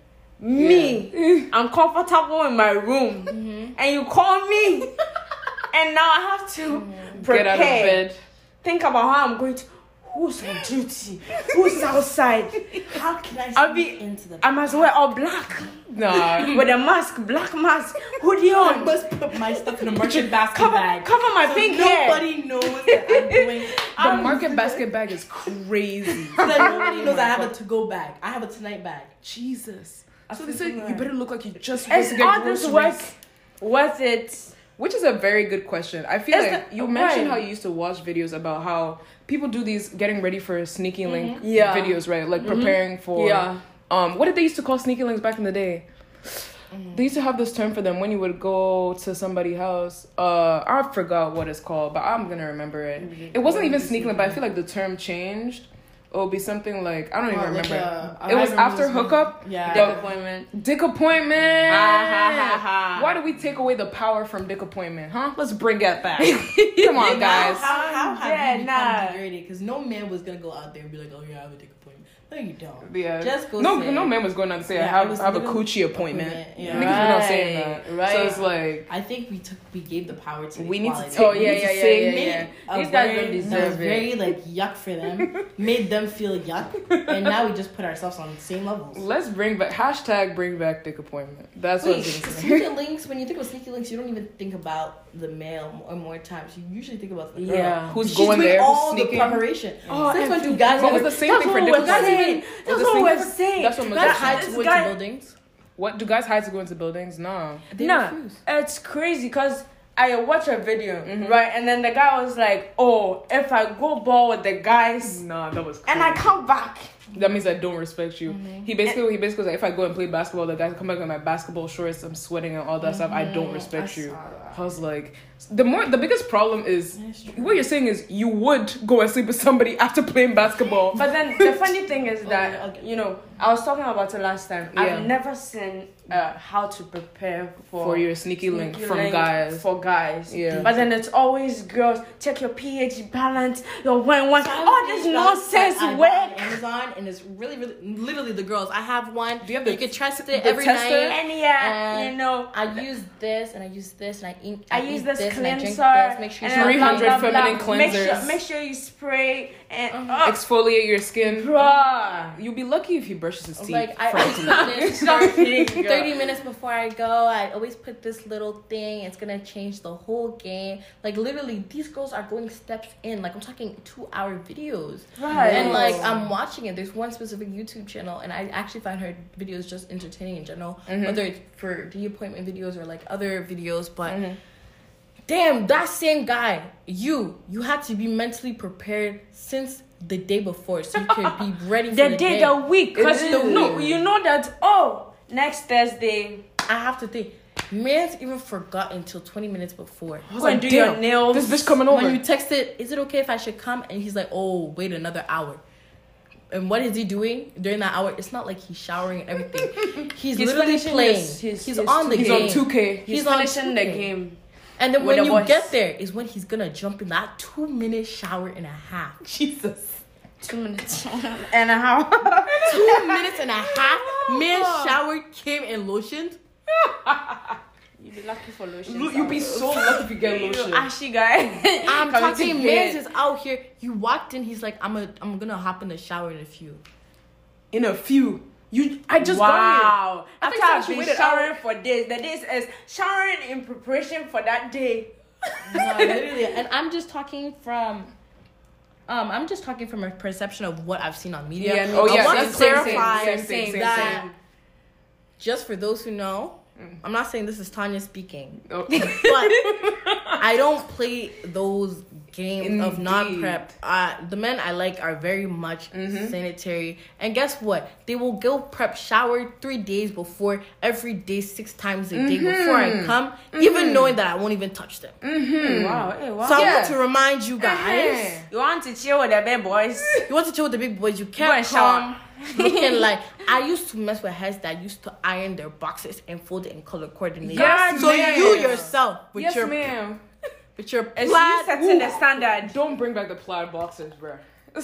Speaker 2: me, I'm comfortable in my room,
Speaker 3: Mm-hmm.
Speaker 2: and you call me, *laughs* and now I have to prepare.
Speaker 1: Get out of bed.
Speaker 2: Think about how I'm going to. Who's on duty? Who's outside?
Speaker 3: How can I
Speaker 2: I'll be-
Speaker 3: into the
Speaker 2: I must wear all black
Speaker 1: Nah.
Speaker 2: with a mask, black mask, hoodie
Speaker 3: I
Speaker 2: on.
Speaker 3: must put my stuff in a market *laughs* basket
Speaker 2: Cover,
Speaker 3: bag.
Speaker 2: cover my
Speaker 3: So
Speaker 2: pink hair.
Speaker 3: nobody knows that I'm *laughs* doing.
Speaker 1: the market basket bag is crazy. *laughs*
Speaker 3: So that nobody knows I have a to-go bag. I have a tonight bag.
Speaker 1: Jesus.
Speaker 3: I
Speaker 1: So they said you better look like you just went
Speaker 2: Is
Speaker 1: to get
Speaker 2: all this
Speaker 1: groceries.
Speaker 2: work worth it?
Speaker 1: Which is a very good question. I feel
Speaker 2: Is
Speaker 1: like
Speaker 2: the-
Speaker 1: you mentioned how you used to watch videos about how people do these getting ready for sneaky link
Speaker 2: Mm-hmm. Yeah.
Speaker 1: videos, right? Like preparing for
Speaker 2: Yeah.
Speaker 1: um what did they used to call sneaky links back in the day?
Speaker 2: Mm-hmm.
Speaker 1: They used to have this term for them when you would go to somebody's house. Uh, I forgot what it's called, but I'm gonna remember it. It wasn't even sneaky link, but I feel like the term changed. It'll be something like I don't even
Speaker 3: Oh, like,
Speaker 1: remember.
Speaker 3: uh, I
Speaker 1: it was after hookup.
Speaker 3: Yeah.
Speaker 2: Dick appointment.
Speaker 1: Dick appointment.
Speaker 2: Ha, ha, ha, ha.
Speaker 1: Why do we take away the power from dick appointment, huh? Let's bring it back. *laughs* Come on, *laughs* guys.
Speaker 3: How, how have
Speaker 2: Yeah,
Speaker 3: you become
Speaker 2: nah.
Speaker 3: degraded? Because no man was gonna go out there and be like, "Oh yeah, I have a dick appointment." No, you don't.
Speaker 1: Yeah.
Speaker 3: Just go
Speaker 1: no,
Speaker 3: say
Speaker 1: no man was going out to say I have, I have a coochie appointment.
Speaker 3: appointment, yeah.
Speaker 1: Niggas were not saying that.
Speaker 2: right.
Speaker 1: So it's like
Speaker 3: I think we took we gave the power to
Speaker 1: We need to
Speaker 3: equality.
Speaker 1: take-
Speaker 2: Oh
Speaker 1: we
Speaker 2: yeah,
Speaker 1: need to
Speaker 2: yeah, yeah,
Speaker 1: say
Speaker 2: yeah,
Speaker 3: made
Speaker 2: yeah.
Speaker 3: a
Speaker 2: These guys
Speaker 3: word
Speaker 2: don't
Speaker 3: that was
Speaker 2: deserve
Speaker 3: very like yuck for them, *laughs* made them feel yuck, and now we just put ourselves on the same levels.
Speaker 1: let's bring back hashtag bring back dick appointment. That's what I'm saying.
Speaker 3: sneaky *laughs* links. When you think of sneaky links, you don't even think about the male or more times. You usually think about the girl.
Speaker 2: Yeah.
Speaker 1: Who's
Speaker 3: She's
Speaker 1: going
Speaker 3: doing
Speaker 1: there?
Speaker 3: all the preparation.
Speaker 2: Oh,
Speaker 3: That's what
Speaker 2: and
Speaker 3: you guys.
Speaker 1: But it's the same thing for
Speaker 2: what
Speaker 1: dick appointment.
Speaker 2: Saying. That's what
Speaker 1: same
Speaker 2: we're saying.
Speaker 1: That's what
Speaker 3: guys hide to go into buildings.
Speaker 1: What do guys hide to go into buildings? Nah.
Speaker 3: They
Speaker 2: Nah,
Speaker 3: refuse.
Speaker 2: it's crazy because I watch a video,
Speaker 1: Mhm.
Speaker 2: right? And then the guy was like, "Oh, if I go ball with the guys
Speaker 1: Nah, that was.
Speaker 2: and I come back,
Speaker 1: That means I don't respect you.
Speaker 3: Mhm.
Speaker 1: He basically he basically was like, if I go and play basketball, the guys come back in my basketball shorts, I'm sweating and all that stuff. I don't
Speaker 3: Mhm.
Speaker 1: respect
Speaker 3: I
Speaker 1: you.
Speaker 3: that.
Speaker 1: I was like, the more the biggest problem is what you're saying is you would go and sleep with somebody *laughs* after playing basketball.
Speaker 2: But then the funny thing is *laughs* that
Speaker 3: okay.
Speaker 2: you know I was talking about it last time.
Speaker 1: Yeah.
Speaker 2: I've never seen uh, how to prepare for
Speaker 1: for your sneaky link
Speaker 2: sneaky
Speaker 1: from
Speaker 2: link
Speaker 1: guys.
Speaker 2: For guys,
Speaker 1: Yeah.
Speaker 2: But then it's always girls. Check your pH balance, your when when.
Speaker 3: So
Speaker 2: All
Speaker 3: these
Speaker 2: this nonsense.
Speaker 3: I bought
Speaker 2: Where
Speaker 3: on Amazon and it's really, really, literally the girls. I have one.
Speaker 1: Do you have the-
Speaker 3: you can test it every
Speaker 1: tester?
Speaker 3: night.
Speaker 2: and yeah,
Speaker 3: And
Speaker 2: you know.
Speaker 3: I use this and I use this and I eat.
Speaker 2: I,
Speaker 3: eat
Speaker 2: use this
Speaker 3: and I drink
Speaker 2: cleanser.
Speaker 3: this. Make sure you
Speaker 2: then blah,
Speaker 1: 300
Speaker 2: blah, blah.
Speaker 1: feminine
Speaker 2: Make sure,
Speaker 1: cleansers.
Speaker 2: make sure you spray and
Speaker 3: Uh-huh.
Speaker 2: oh,
Speaker 1: Exfoliate your skin.
Speaker 2: bruh.
Speaker 1: You'll be lucky if he brushes his teeth.
Speaker 3: Like I
Speaker 1: front
Speaker 3: always
Speaker 1: to
Speaker 3: put
Speaker 1: back.
Speaker 3: this
Speaker 2: Stop
Speaker 3: for
Speaker 2: kidding, girl.
Speaker 3: thirty minutes before I go. I always put this little thing. It's gonna change the whole game. Like literally, these girls are going steps in. Like I'm talking two hour videos.
Speaker 2: Right.
Speaker 3: And like I'm watching it. There's one specific YouTube channel, and I actually find her videos just entertaining in general,
Speaker 1: Mhm.
Speaker 3: whether it's for the appointment videos or like other videos. But
Speaker 1: Mhm.
Speaker 3: Damn, that same guy, you, you had to be mentally prepared since the day before, so you can be *laughs* ready for
Speaker 2: the
Speaker 3: the,
Speaker 2: day,
Speaker 3: day.
Speaker 2: the week, because you know, you know that. Oh, next Thursday,
Speaker 3: I have to think. Man's even forgot until 20 minutes before.
Speaker 1: I was
Speaker 2: go and
Speaker 1: like,
Speaker 2: do your nails.
Speaker 1: This bitch coming over.
Speaker 3: When you text it, is it okay if I should come? And he's like, oh, wait another hour. And what is he doing during that hour? It's not like he's showering and everything. *laughs* He's,
Speaker 2: He's
Speaker 3: literally playing.
Speaker 2: his- his-
Speaker 3: he's
Speaker 2: his
Speaker 3: on the
Speaker 1: He's
Speaker 3: game.
Speaker 1: He's on 2K.
Speaker 2: He's,
Speaker 3: He's on
Speaker 2: finishing the
Speaker 3: 2K.
Speaker 2: game.
Speaker 3: And then
Speaker 2: with
Speaker 3: when you
Speaker 2: voice.
Speaker 3: get there is when he's gonna jump in that two minute shower and a half. *laughs*
Speaker 1: Jesus. *laughs* *laughs*
Speaker 2: Two minutes and a half.
Speaker 3: Two minutes and a half. Man showered, came and lotioned.
Speaker 2: You'd be lucky for lotion.
Speaker 1: Lu- You be so lucky if you get
Speaker 2: You
Speaker 1: lotion.
Speaker 2: ashy guy.
Speaker 3: I'm talking
Speaker 2: to
Speaker 3: man's
Speaker 2: bed.
Speaker 3: is out here. You walked in, he's like, I'm a I'm gonna hop in the shower in a few.
Speaker 1: In a few. You. I just got
Speaker 2: wow.
Speaker 1: I
Speaker 2: After
Speaker 1: think I
Speaker 2: I've
Speaker 1: should
Speaker 2: been
Speaker 1: wait an
Speaker 2: showering for days, the days is showering in preparation for that day.
Speaker 3: No, *laughs* literally. And I'm just talking from um I'm just talking from a perception of what I've seen on media.
Speaker 2: Yeah, me
Speaker 1: Oh
Speaker 2: too.
Speaker 1: yeah,
Speaker 3: I want
Speaker 1: that's
Speaker 3: to
Speaker 1: same, same,
Speaker 3: clarify
Speaker 1: same, same, same,
Speaker 3: that
Speaker 1: same.
Speaker 3: just for those who know,
Speaker 1: Mm.
Speaker 3: I'm not saying this is Tonya speaking,
Speaker 1: Oh.
Speaker 3: but I don't play those games of non
Speaker 1: Indeed.
Speaker 3: prep. Uh, the men I like are very much
Speaker 1: Mhm.
Speaker 3: sanitary, and guess what? They will go prep shower three days before every day, six times a day before I come, even knowing that I won't even touch them.
Speaker 1: Mm-hmm.
Speaker 2: Wow. Hey, wow.
Speaker 3: So I
Speaker 1: Yeah.
Speaker 3: want to remind you guys.
Speaker 1: Uh-huh.
Speaker 2: you want to chill with the bad boys? *laughs*
Speaker 3: You want to chill with the big boys, you can't
Speaker 2: and shower.
Speaker 3: come *laughs* looking *laughs* like I used to mess with heads that used to iron their boxes and fold it in color coordinated.
Speaker 1: Yes,
Speaker 3: so
Speaker 1: ma'am.
Speaker 3: you yourself with
Speaker 1: Yes,
Speaker 3: your
Speaker 1: ma'am.
Speaker 3: With your plaid.
Speaker 2: you setting the standard.
Speaker 1: Don't bring back the plaid boxers, bro.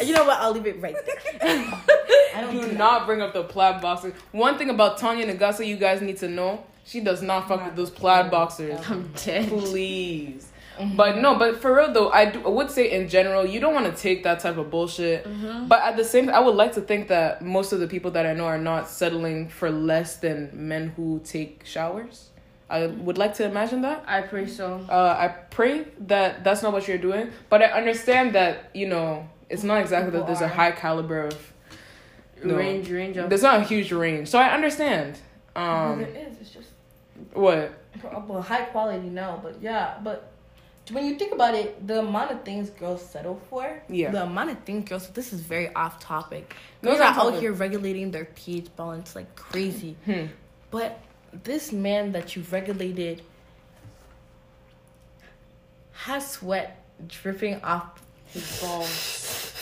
Speaker 3: You know what? I'll leave it right there. *laughs* *laughs* I don't
Speaker 1: Do
Speaker 3: do that.
Speaker 1: bring up the plaid boxers. One thing about Tonya Nagasa you guys need to know, she does not fuck with those plaid boxers. *laughs*
Speaker 2: I'm dead.
Speaker 1: Please. But no, but for real though, I, do, I would say in general, you don't want to take that type of bullshit. Mm-hmm. But at the same I would like to think that most of the people that I know are not settling for less than men who take showers. I would like to imagine that.
Speaker 2: I pray so.
Speaker 1: Uh, I pray that that's not what you're doing, but I understand that you know it's not exactly that there's a high caliber of No.
Speaker 2: Range, range of.
Speaker 1: there's not a huge range, so I understand. Um,
Speaker 3: there is. It's just
Speaker 1: what?
Speaker 3: well, high quality now, but yeah, but when you think about it, the amount of things girls settle for,
Speaker 1: Yeah.
Speaker 3: the amount of things girls. This is very off topic. Girls
Speaker 1: it's
Speaker 3: are out here regulating their pH balance like crazy,
Speaker 1: Hmm.
Speaker 3: but this man that you've regulated has sweat dripping off his balls.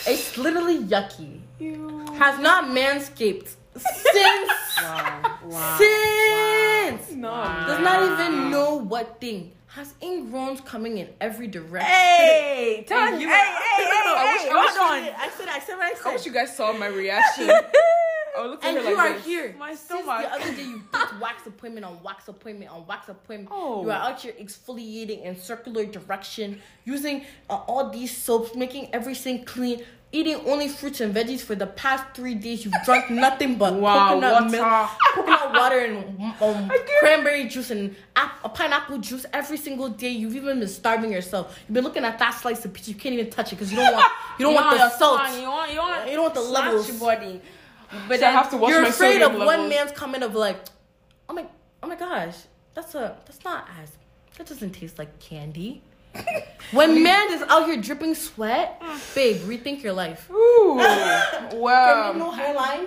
Speaker 3: It's literally yucky.
Speaker 1: You.
Speaker 3: Has not manscaped since
Speaker 2: Wow. Wow.
Speaker 3: since.
Speaker 1: No.
Speaker 3: Does not even know what thing. Has ingrowns coming in every direction.
Speaker 2: Hey, tell
Speaker 1: Hey,
Speaker 2: hey,
Speaker 1: you-
Speaker 2: hey, hey,
Speaker 1: No, *laughs* no, I
Speaker 2: hey,
Speaker 1: wish-
Speaker 2: hey,
Speaker 1: I wish
Speaker 2: hold on.
Speaker 3: I said, I said what I
Speaker 1: I
Speaker 3: said.
Speaker 1: wish you guys saw my reaction. *laughs* I looked at
Speaker 3: and
Speaker 1: her
Speaker 3: you
Speaker 1: like
Speaker 3: are
Speaker 1: this.
Speaker 3: here.
Speaker 2: My
Speaker 3: Since the other day, you *laughs* booked wax appointment on wax appointment on wax appointment.
Speaker 1: Oh.
Speaker 3: You are out here exfoliating in circular direction, using uh, all these soaps, making everything clean, eating only fruits and veggies for the past three days. You've drunk *laughs* nothing but
Speaker 2: Wow,
Speaker 3: coconut milk, coconut water, and *laughs* um, cranberry juice and ap- uh, pineapple juice every single day. You've even been starving yourself. You've been looking at that slice of peach. You can't even touch it because you don't want you don't want
Speaker 2: your
Speaker 3: the salt.
Speaker 2: You want, you want,
Speaker 3: You don't want the levels.
Speaker 2: your body. But
Speaker 1: So I have to watch
Speaker 3: You're
Speaker 1: my
Speaker 3: afraid of
Speaker 1: levels.
Speaker 3: one man's comment of like, oh my, oh my gosh, that's a, that's not as, that doesn't taste like candy. *laughs* when man is out here dripping sweat, babe, rethink your life.
Speaker 1: Ooh. *laughs*
Speaker 3: For
Speaker 1: wow.
Speaker 3: no hairline,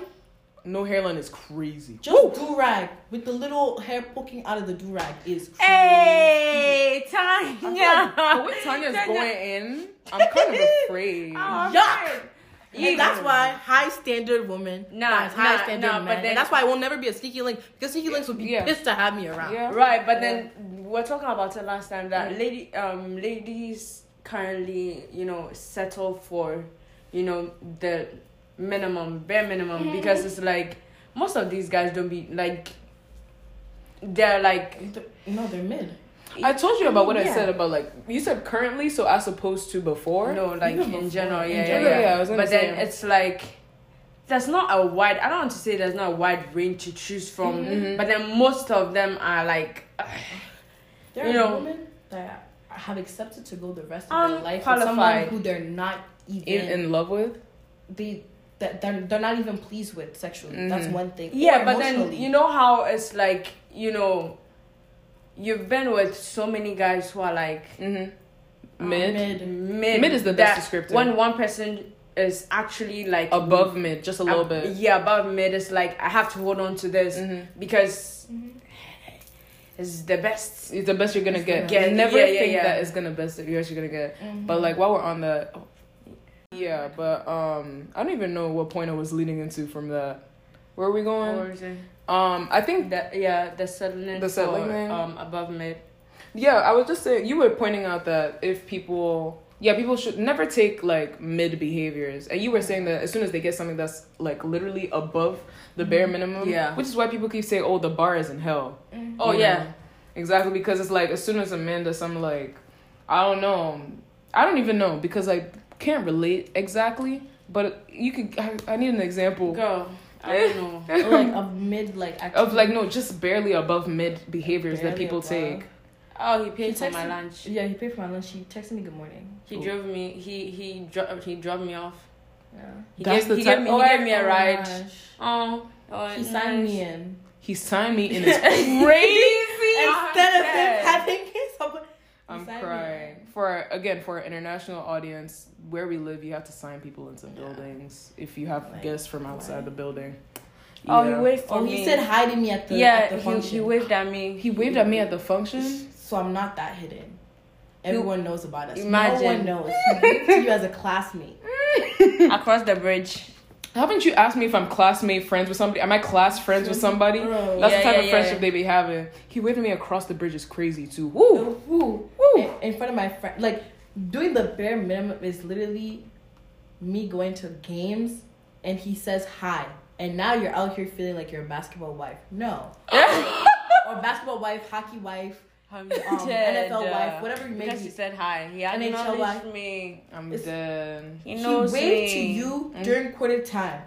Speaker 1: No hairline is crazy.
Speaker 3: just do rag with the little hair poking out of the do rag is. Crazy.
Speaker 2: hey,
Speaker 1: But
Speaker 2: Tonya.
Speaker 1: with Tonya's
Speaker 2: Tonya.
Speaker 1: going in, I'm kind of afraid. *laughs*
Speaker 2: Oh, I'm
Speaker 3: Yuck. And that's why high standard woman,
Speaker 2: Nah,
Speaker 3: guys, high
Speaker 2: nah,
Speaker 3: standard
Speaker 2: nah,
Speaker 3: man,
Speaker 2: then-
Speaker 3: that's why I will never be a sneaky link because sneaky links would be
Speaker 1: Yeah.
Speaker 3: pissed to have me around.
Speaker 1: Yeah.
Speaker 2: Right, but
Speaker 1: Yeah.
Speaker 2: then we're talking about it last time that
Speaker 3: Mm.
Speaker 2: lady, um, ladies currently, you know, settle for, you know, the minimum, bare minimum,
Speaker 3: Mm-hmm.
Speaker 2: because it's like most of these guys don't be like, they're like,
Speaker 3: No, they're mid.
Speaker 1: I told you about what I said about like you said currently, so as opposed to before.
Speaker 2: no, like in
Speaker 3: before.
Speaker 2: general, yeah, yeah,
Speaker 3: general,
Speaker 2: yeah.
Speaker 1: yeah, I was gonna
Speaker 2: but then
Speaker 1: say.
Speaker 2: it's like. There's not a wide. I don't want to say there's not a wide range to choose from,
Speaker 1: Mhm.
Speaker 2: but then most of them are like, *sighs*
Speaker 3: There
Speaker 2: You
Speaker 3: are
Speaker 2: know-
Speaker 3: women that have accepted to go the rest of their life with someone who they're not even
Speaker 1: in, in love with.
Speaker 3: they that they're, they're not even pleased with sexually. That's
Speaker 1: Mhm.
Speaker 3: one thing.
Speaker 2: Yeah,
Speaker 3: Or
Speaker 2: but then you know how it's like you know, you've been with so many guys who are like
Speaker 1: Mm-hmm. Mid.
Speaker 3: mid.
Speaker 2: mid.
Speaker 1: Mid is the best descriptor.
Speaker 2: When one person is actually like
Speaker 1: Above mid, just a little
Speaker 2: ab-
Speaker 1: bit.
Speaker 2: Yeah, above mid. is like I have to hold on to this
Speaker 1: Mhm.
Speaker 2: because
Speaker 3: Mm-hmm.
Speaker 2: it's the best.
Speaker 1: It's the best you're gonna
Speaker 3: It's
Speaker 1: get. never
Speaker 2: Yeah, yeah,
Speaker 1: think
Speaker 2: yeah.
Speaker 1: that it's gonna best you're actually gonna get.
Speaker 3: Mhm.
Speaker 1: But like while we're on the, yeah, but um, I don't even know what point I was leading into from that. Where are we going?
Speaker 2: Or is it-
Speaker 1: Um, I think
Speaker 2: that yeah, the settling.
Speaker 1: The settling
Speaker 2: for, um above mid.
Speaker 1: Yeah, I was just saying you were pointing out that if people yeah, people should never take like mid behaviors. And you were saying that as soon as they get something that's like literally above the bare minimum.
Speaker 2: Yeah.
Speaker 1: Which is why people keep saying, Oh, the bar is in hell.
Speaker 2: Oh
Speaker 1: You
Speaker 2: yeah.
Speaker 1: know? Exactly, because it's like as soon as a man does something like I don't know. I don't even know because I can't relate exactly. But you could I, I need an example
Speaker 2: Girl, I don't know. *laughs*
Speaker 3: Like a mid like
Speaker 1: of like no, just barely above mid behaviors that people
Speaker 3: above.
Speaker 1: take.
Speaker 2: Oh, he paid
Speaker 3: He
Speaker 2: paid for my
Speaker 3: texted-
Speaker 2: lunch.
Speaker 3: Yeah, he paid for my lunch. He texted me good morning.
Speaker 2: He
Speaker 1: Cool.
Speaker 2: drove me. He he dropped he dropped me off.
Speaker 3: Yeah.
Speaker 2: He
Speaker 1: That's
Speaker 2: gave,
Speaker 1: the
Speaker 2: he
Speaker 1: type-
Speaker 2: gave me
Speaker 1: Oh,
Speaker 2: he gave me a
Speaker 3: Oh,
Speaker 2: ride.
Speaker 3: gosh.
Speaker 2: Oh, oh
Speaker 3: He signed
Speaker 2: nice.
Speaker 3: me in.
Speaker 1: He signed me in *laughs* his crazy. *laughs*
Speaker 3: Instead of him
Speaker 2: dead.
Speaker 3: having his own-
Speaker 1: I'm
Speaker 3: He signed me
Speaker 1: crying. For again, for our international audience, where we live, you have to sign people into buildings if you have
Speaker 3: Like,
Speaker 1: guests from outside
Speaker 3: what?
Speaker 1: the building.
Speaker 2: Oh,
Speaker 1: Yeah.
Speaker 2: he waved for
Speaker 3: Oh,
Speaker 2: me.
Speaker 3: he said hi to me at the
Speaker 2: yeah,
Speaker 3: at the
Speaker 2: he,
Speaker 3: function.
Speaker 2: he waved at me.
Speaker 1: He waved at me at the function.
Speaker 3: So I'm not that hidden. Everyone knows about us. No
Speaker 2: Imagine.
Speaker 3: one knows. He waved to you as a classmate. *laughs*
Speaker 2: across the bridge.
Speaker 1: Haven't you asked me if I'm classmate friends with somebody? Am I class friends with somebody?
Speaker 3: Bro.
Speaker 1: That's
Speaker 2: Yeah,
Speaker 1: the type
Speaker 2: yeah,
Speaker 1: of
Speaker 2: yeah.
Speaker 1: friendship they be having. He waved me across the bridge is crazy too. Woo!
Speaker 3: Oh, woo.
Speaker 1: Woo!
Speaker 3: In, in front of my friend, like doing the bare minimum is literally me going to games and he says hi, and now you're out here feeling like you're a basketball wife. No, *laughs* or basketball wife, hockey wife,
Speaker 2: I'm *laughs*
Speaker 3: NFL wife, whatever you may
Speaker 2: Because
Speaker 3: be.
Speaker 2: he said hi. He
Speaker 3: NHL wife.
Speaker 2: me.
Speaker 1: I'm
Speaker 3: It's-
Speaker 1: dead.
Speaker 2: He
Speaker 3: he
Speaker 2: knows
Speaker 3: waved to you
Speaker 1: Mm.
Speaker 3: during quarter time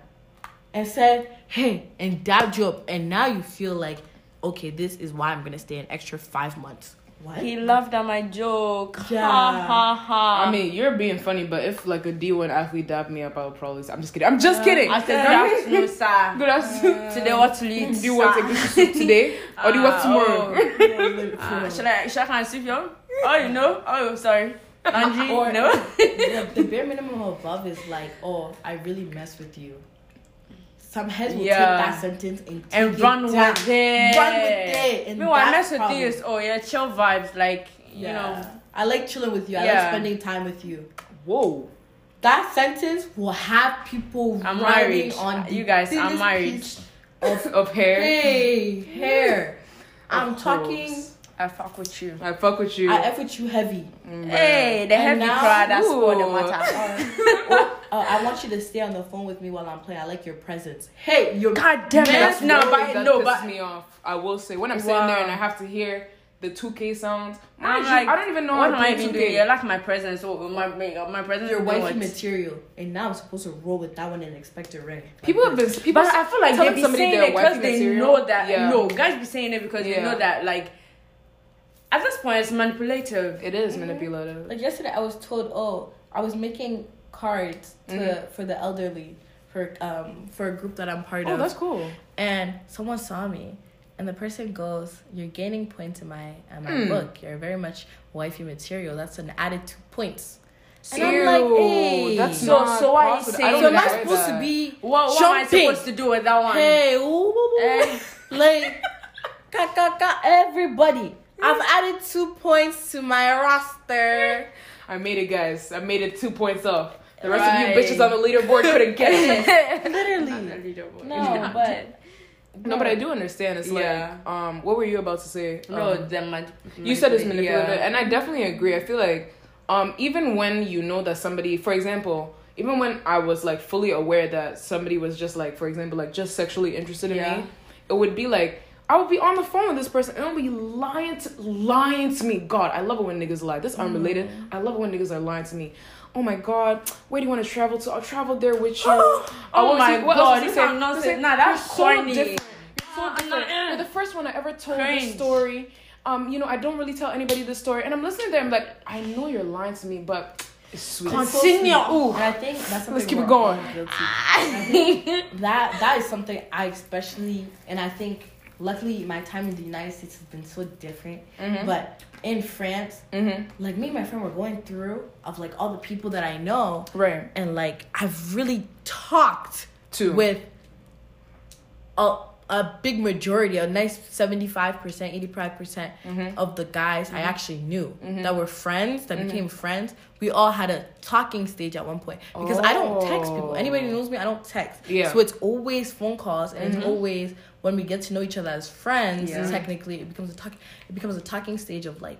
Speaker 3: and said, "Hey," and dabbed you up, and now you feel like, okay, this is why I'm gonna stay an extra five months. What?
Speaker 2: He laughed at my joke.
Speaker 3: Yeah.
Speaker 2: Ha ha ha.
Speaker 1: I mean, you're being funny, but if like a D1 athlete dabbed me up, I would probably. Say, I'm just kidding. I'm just kidding.
Speaker 2: I said, good afternoon, sir. *laughs*
Speaker 1: Good afternoon.
Speaker 2: Today, what to eat?
Speaker 1: do you want to
Speaker 2: sir?
Speaker 1: take soup today, or do you want
Speaker 2: Ah,
Speaker 1: tomorrow?
Speaker 2: oh. *laughs* Ah, should I should I come and sweep you? Oh, you know? Oh, sorry. *laughs* Laundry?
Speaker 3: Or-
Speaker 2: no.
Speaker 3: the, the bare minimum above is like, oh, I really mess with you. Some heads will
Speaker 2: Yeah.
Speaker 3: take that sentence and,
Speaker 2: and
Speaker 3: take
Speaker 2: run
Speaker 3: it
Speaker 2: with
Speaker 3: down.
Speaker 2: it.
Speaker 3: Run with it. And
Speaker 2: Meanwhile,
Speaker 3: that's
Speaker 2: mess with
Speaker 3: problem.
Speaker 2: you is oh yeah, chill vibes. Like you
Speaker 3: Yeah.
Speaker 2: know,
Speaker 3: I like chilling with you. I like spending time with you.
Speaker 1: Whoa.
Speaker 3: that sentence will have people
Speaker 2: I'm married.
Speaker 3: on the
Speaker 2: You guys, I'm married.
Speaker 1: Of, *laughs* of hair.
Speaker 3: Hey, hair. I'm
Speaker 1: Of
Speaker 3: talking.
Speaker 1: Course.
Speaker 2: I fuck with you.
Speaker 1: I fuck with you.
Speaker 3: I f with you heavy.
Speaker 1: Mm,
Speaker 2: Hey, the
Speaker 3: And
Speaker 2: heavy
Speaker 3: now-
Speaker 2: crowd, that's all
Speaker 1: Ooh.
Speaker 2: that matters. *laughs*
Speaker 3: Uh, I want you to stay on the phone with me while I'm playing. I like your presence. Hey, you're
Speaker 2: God damn it.
Speaker 3: Man,
Speaker 2: That's no,
Speaker 1: Always
Speaker 2: but
Speaker 1: that
Speaker 2: no, but
Speaker 1: me off. I will say when I'm sitting there and I have to hear the 2K sounds.
Speaker 2: I'm
Speaker 1: Mind you,
Speaker 2: like,
Speaker 1: I don't even know
Speaker 2: what
Speaker 1: how
Speaker 2: am I
Speaker 1: to
Speaker 2: even doing? You like my presence, so my my, my presence.
Speaker 3: your
Speaker 2: is
Speaker 3: wifey material, and now I'm supposed to roll with that one and expect a ring. Like
Speaker 1: People have been people.
Speaker 2: But I feel like they
Speaker 1: telling
Speaker 2: be
Speaker 1: somebody
Speaker 2: saying it because they
Speaker 1: material.
Speaker 2: know that.
Speaker 1: Yeah.
Speaker 2: No, guys be saying it because they know that. Like, at this point, it's manipulative.
Speaker 1: It is manipulative.
Speaker 3: Like yesterday, I was told, oh, I was making cards to
Speaker 1: Mhm.
Speaker 3: for the elderly for um for a group that I'm part
Speaker 1: Oh,
Speaker 3: of.
Speaker 1: Oh, that's cool.
Speaker 3: and someone saw me and the person goes you're gaining points in my in my
Speaker 1: Mm.
Speaker 3: book you're very much wifey material that's an added two points and
Speaker 1: Ew,
Speaker 3: i'm like hey
Speaker 1: that's
Speaker 2: So-
Speaker 1: not
Speaker 2: so why are you
Speaker 1: positive.
Speaker 2: saying
Speaker 1: I don't
Speaker 3: so am i supposed
Speaker 1: that.
Speaker 3: to be
Speaker 2: What, what am I
Speaker 3: Jumping.
Speaker 2: supposed to do with that one?
Speaker 3: hey ooh, ooh, ooh,
Speaker 2: Eh.
Speaker 3: like *laughs* ka, ka, ka, everybody i've added two points to my roster
Speaker 1: I made it, guys. I made it two points off. The rest
Speaker 2: Right.
Speaker 1: of you bitches on the leaderboard couldn't get it. *laughs*
Speaker 3: literally no *laughs* but
Speaker 1: no, but I do understand. It's
Speaker 2: Yeah.
Speaker 1: like, um, what were you about to say?
Speaker 2: No,
Speaker 1: Um,
Speaker 2: them man-
Speaker 1: you said it's
Speaker 2: manipulate-
Speaker 1: manipulative,
Speaker 2: yeah.
Speaker 1: and I definitely agree. I feel like, um, even when you know that somebody, for example, even when I was like fully aware that somebody was just like, for example, like just sexually interested in
Speaker 2: Yeah.
Speaker 1: me, it would be like. I would be on the phone with this person and they'll be lying to, lying to me. God, I love it when niggas lie. This unrelated. I love it when niggas are lying to me. Oh my god, where do you want to travel to? I'll travel there with you. *gasps*
Speaker 2: Oh
Speaker 1: was
Speaker 2: my
Speaker 1: he- what else
Speaker 2: God,
Speaker 1: he
Speaker 2: this is nonsense.
Speaker 1: He
Speaker 2: Nah, that's
Speaker 1: so
Speaker 2: corny."
Speaker 1: different. You're so different. You're the first one I ever told
Speaker 2: Cringe.
Speaker 1: this story. Um, you know, I don't really tell anybody this story, and I'm listening there. I'm like, I know you're lying to me, but it's sweet.
Speaker 2: Continue.
Speaker 1: Ooh.
Speaker 3: and i think that's something
Speaker 1: Let's keep it going. *laughs*
Speaker 3: That that is something I especially and I think luckily my time in the United States has been so different.
Speaker 1: Mhm.
Speaker 3: But in France,
Speaker 1: Mhm.
Speaker 3: like me and my friend were going through of like all the people that I know
Speaker 1: Right.
Speaker 3: and like I've really talked
Speaker 1: to
Speaker 3: with a a big majority, a nice 75%, 85%
Speaker 1: Mhm.
Speaker 3: of the guys I actually knew
Speaker 1: Mhm.
Speaker 3: that were friends, that became friends. We all had a talking stage at one point because I don't text people. Anybody who
Speaker 1: Oh.
Speaker 3: knows me, I don't text.
Speaker 1: Yeah.
Speaker 3: So it's always phone calls and it's always when we get to know each other as friends,
Speaker 2: Yeah.
Speaker 3: technically it becomes a talk it becomes a talking stage of like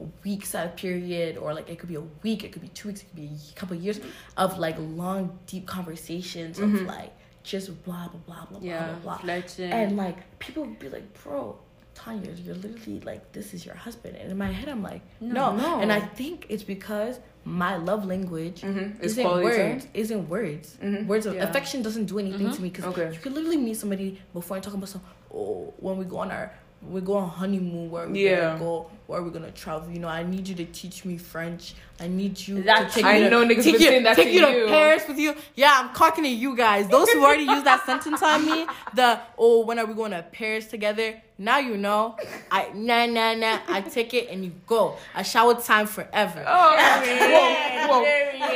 Speaker 3: a weeks at a period or like it could be a week, it could be two weeks, it could be a couple of years of like long deep conversations of
Speaker 1: Mhm.
Speaker 3: like just blah blah blah blah
Speaker 2: Yeah,
Speaker 3: blah blah blah.
Speaker 2: flirting.
Speaker 3: And like people would be like, bro, Tonya, you're literally like this is your husband. And in my head I'm like, no.
Speaker 1: No. No.
Speaker 3: And I think it's because my love language
Speaker 1: Mhm.
Speaker 3: Isn't words.
Speaker 1: time.
Speaker 3: Isn't words.
Speaker 1: Mhm.
Speaker 3: Words of
Speaker 2: Yeah.
Speaker 3: affection doesn't do anything
Speaker 2: Mhm.
Speaker 3: to me because
Speaker 1: Okay.
Speaker 3: you could literally meet somebody before and talk about some oh when we go on our we go on honeymoon where we
Speaker 1: Yeah.
Speaker 3: gonna go? Where we gonna travel? You know I need you to teach me French. I need you
Speaker 2: That-
Speaker 3: to take
Speaker 1: I
Speaker 3: you to,
Speaker 1: know niggas
Speaker 3: take you,
Speaker 1: that
Speaker 3: take
Speaker 1: to
Speaker 3: you to
Speaker 1: you.
Speaker 3: Paris with you. Yeah I'm talking to you guys. Those who already used that sentence on me the oh when are we going to Paris together? Now you know. I nah nah nah. I take it and you go. Ashawo time forever.
Speaker 1: Oh,
Speaker 2: Yeah, *laughs*
Speaker 1: whoa, whoa.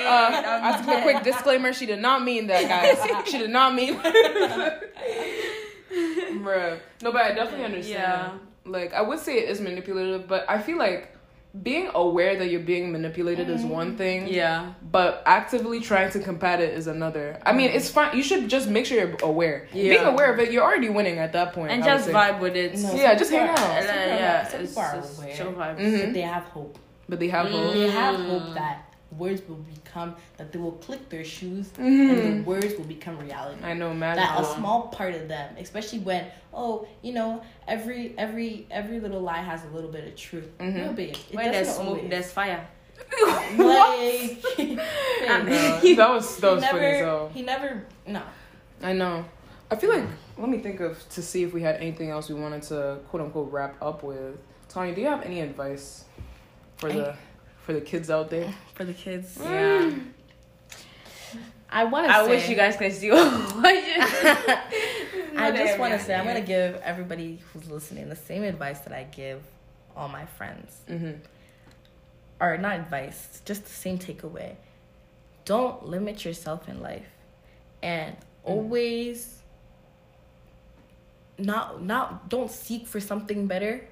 Speaker 1: Uh, a quick disclaimer, she did not mean that, guys. She did not mean. *laughs* Bruh. No, but I definitely understand. Yeah. Like, I would say it is manipulative, but I feel like being aware that you're being manipulated is one thing.
Speaker 2: yeah.
Speaker 1: But actively trying to combat it is another. I mean, it's fine. You should just make sure you're aware.
Speaker 2: Yeah.
Speaker 1: Being aware of it, you're already winning at that point.
Speaker 2: And
Speaker 1: I
Speaker 2: just vibe with it.
Speaker 3: No,
Speaker 1: Yeah, just hang
Speaker 3: are-
Speaker 1: out.
Speaker 3: Some people are-
Speaker 2: yeah,
Speaker 3: some people are aware.
Speaker 2: chill vibes.
Speaker 1: Mhm.
Speaker 3: but they have hope
Speaker 1: But they have
Speaker 2: Mm.
Speaker 1: hope.
Speaker 3: they have hope that words will become that they will click their shoes
Speaker 1: Mhm.
Speaker 3: and the words will become reality
Speaker 1: I know,
Speaker 3: that a small part of them especially when oh you know every every every little lie has a little bit of truth
Speaker 1: Mhm.
Speaker 3: little bit. it
Speaker 2: When there's smoke,
Speaker 3: always.
Speaker 2: there's fire. *laughs*
Speaker 3: like *laughs*
Speaker 1: that was that
Speaker 3: he
Speaker 1: was funny.
Speaker 3: never
Speaker 1: So
Speaker 3: he never no
Speaker 1: I know. I feel like let me think of to see if we had anything else we wanted to quote unquote wrap up with. Tonya, do you have any advice for the for the kids out there? *sighs*
Speaker 3: for the kids
Speaker 2: Yeah.
Speaker 3: I want to
Speaker 2: I
Speaker 3: say,
Speaker 2: wish you guys could see what *laughs*
Speaker 3: I just want to say I'm gonna give everybody who's listening the same advice that I give all my friends
Speaker 1: Mm-hmm.
Speaker 3: or not advice, just the same takeaway. Don't limit yourself in life, and always not not don't seek for something better.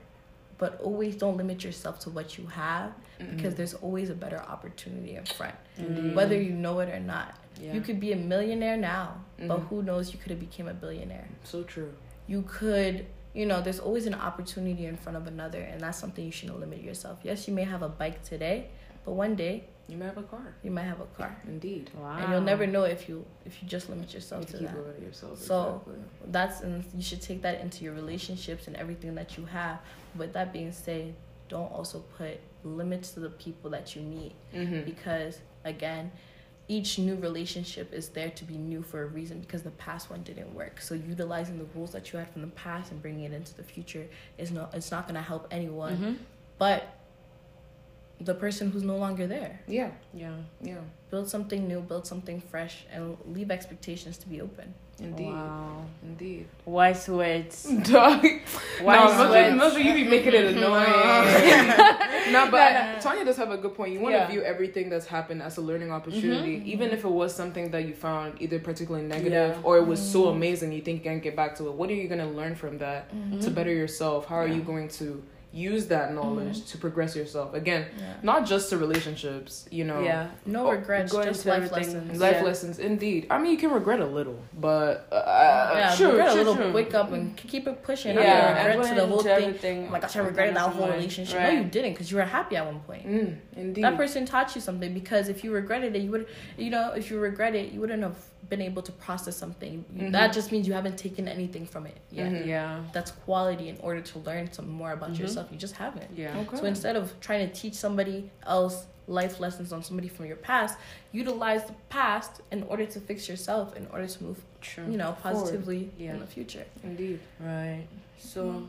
Speaker 3: But always don't limit yourself to what you have because there's always a better opportunity in front,
Speaker 2: Indeed.
Speaker 3: whether you know it or not.
Speaker 2: Yeah.
Speaker 3: You could be a millionaire now, but
Speaker 1: Mhm.
Speaker 3: who knows? You could have became a billionaire.
Speaker 1: So true.
Speaker 3: You could, you know, there's always an opportunity in front of another, and that's something you shouldn't limit yourself. Yes, you may have a bike today, but one day
Speaker 1: You may have a car.
Speaker 3: you might have a car,
Speaker 1: Indeed.
Speaker 2: Wow.
Speaker 3: and you'll never know if you if you just limit yourself
Speaker 1: have
Speaker 3: to
Speaker 1: keep
Speaker 3: that.
Speaker 1: yourself.
Speaker 3: So-
Speaker 1: exactly.
Speaker 3: That's and you should take that into your relationships and everything that you have. With that being said, don't also put limits to the people that you meet
Speaker 1: Mhm.
Speaker 3: because again each new relationship is there to be new for a reason because the past one didn't work so utilizing the rules that you had from the past and bringing it into the future is not it's not going to help anyone
Speaker 2: Mhm.
Speaker 3: but the person who's no longer there
Speaker 1: Yeah.
Speaker 2: Yeah.
Speaker 1: Yeah.
Speaker 3: build something new build something fresh and leave expectations to be open
Speaker 1: Indeed.
Speaker 2: Wow.
Speaker 1: Indeed.
Speaker 2: Wise words. *laughs*
Speaker 1: Dog.
Speaker 2: Wise
Speaker 1: no,
Speaker 2: words.
Speaker 1: most of you be making it *laughs* annoying. *laughs* no, but Tonya does have a good point. You want to
Speaker 2: Yeah.
Speaker 1: view everything that's happened as a learning opportunity, even if it was something that you found either particularly negative
Speaker 2: Yeah.
Speaker 1: or it was so mm-hmm. amazing you think you can get back to it. What are you going to learn from that mm-hmm. to better yourself? How are you going to use that knowledge to progress yourself? Again,
Speaker 3: yeah
Speaker 1: not just to relationships, you know.
Speaker 2: Yeah.
Speaker 3: no regrets
Speaker 2: go
Speaker 3: just
Speaker 2: into
Speaker 3: life
Speaker 2: everything.
Speaker 3: lessons
Speaker 1: Life
Speaker 2: Yeah.
Speaker 1: lessons, indeed. I mean, you can regret a little, but uh,
Speaker 3: yeah,
Speaker 1: true,
Speaker 3: regret
Speaker 1: true,
Speaker 3: a little
Speaker 1: true.
Speaker 3: wake up and keep it pushing.
Speaker 2: Yeah.
Speaker 3: Yeah,
Speaker 2: and
Speaker 3: regret to the whole thing.
Speaker 2: everything
Speaker 3: Oh my gosh, I regretted that whole relationship.
Speaker 2: Right.
Speaker 3: No, you didn't, because you were happy at one point.
Speaker 1: Mm, indeed.
Speaker 3: That person taught you something because if you regretted it, you would, you know, if you regret it, you wouldn't have been able to process something.
Speaker 1: Mhm.
Speaker 3: That just means you haven't taken anything from it yet.
Speaker 1: Mhm.
Speaker 2: Yeah.
Speaker 3: That's quality in order to learn some more about
Speaker 2: Mhm.
Speaker 3: yourself. You just haven't.
Speaker 2: Yeah.
Speaker 1: Okay.
Speaker 3: So instead of trying to teach somebody else life lessons on somebody from your past, utilize the past in order to fix yourself, in order to move,
Speaker 2: True.
Speaker 3: you know, positively
Speaker 2: Yeah.
Speaker 3: in the future.
Speaker 1: Indeed.
Speaker 2: Right. So.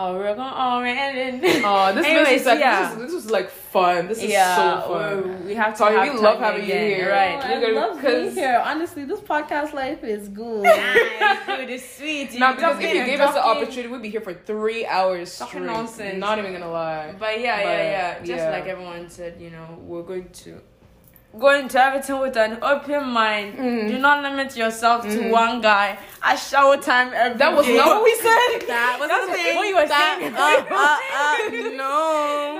Speaker 2: Oh, we're going. Man. *laughs*
Speaker 1: Oh, this
Speaker 2: Anyways,
Speaker 1: makes like,
Speaker 2: yeah.
Speaker 1: this, is, this was like fun. This is
Speaker 2: yeah,
Speaker 1: so fun.
Speaker 2: We, have to.
Speaker 1: Tonya,
Speaker 2: have
Speaker 1: we love having you here.
Speaker 2: Right.
Speaker 3: Oh, I love being here. Honestly, this podcast life is good. *laughs*
Speaker 2: Nice, good, it's sweet.
Speaker 1: Now, because if you gave us the opportunity, we'd be here for three hours straight.
Speaker 2: nonsense.
Speaker 1: Not even gonna lie.
Speaker 2: But yeah,
Speaker 1: But,
Speaker 2: yeah, yeah. Just
Speaker 1: yeah.
Speaker 2: like everyone said, you know, we're going to go into everything with an open mind.
Speaker 1: Mhm.
Speaker 2: Do not limit yourself to
Speaker 1: Mhm.
Speaker 2: one guy. Ashawo time every
Speaker 1: That was
Speaker 2: day.
Speaker 1: not what we said.
Speaker 3: That was
Speaker 2: That's
Speaker 3: the thing.
Speaker 2: what you were
Speaker 3: That-
Speaker 2: saying.
Speaker 3: uh, uh, uh, no.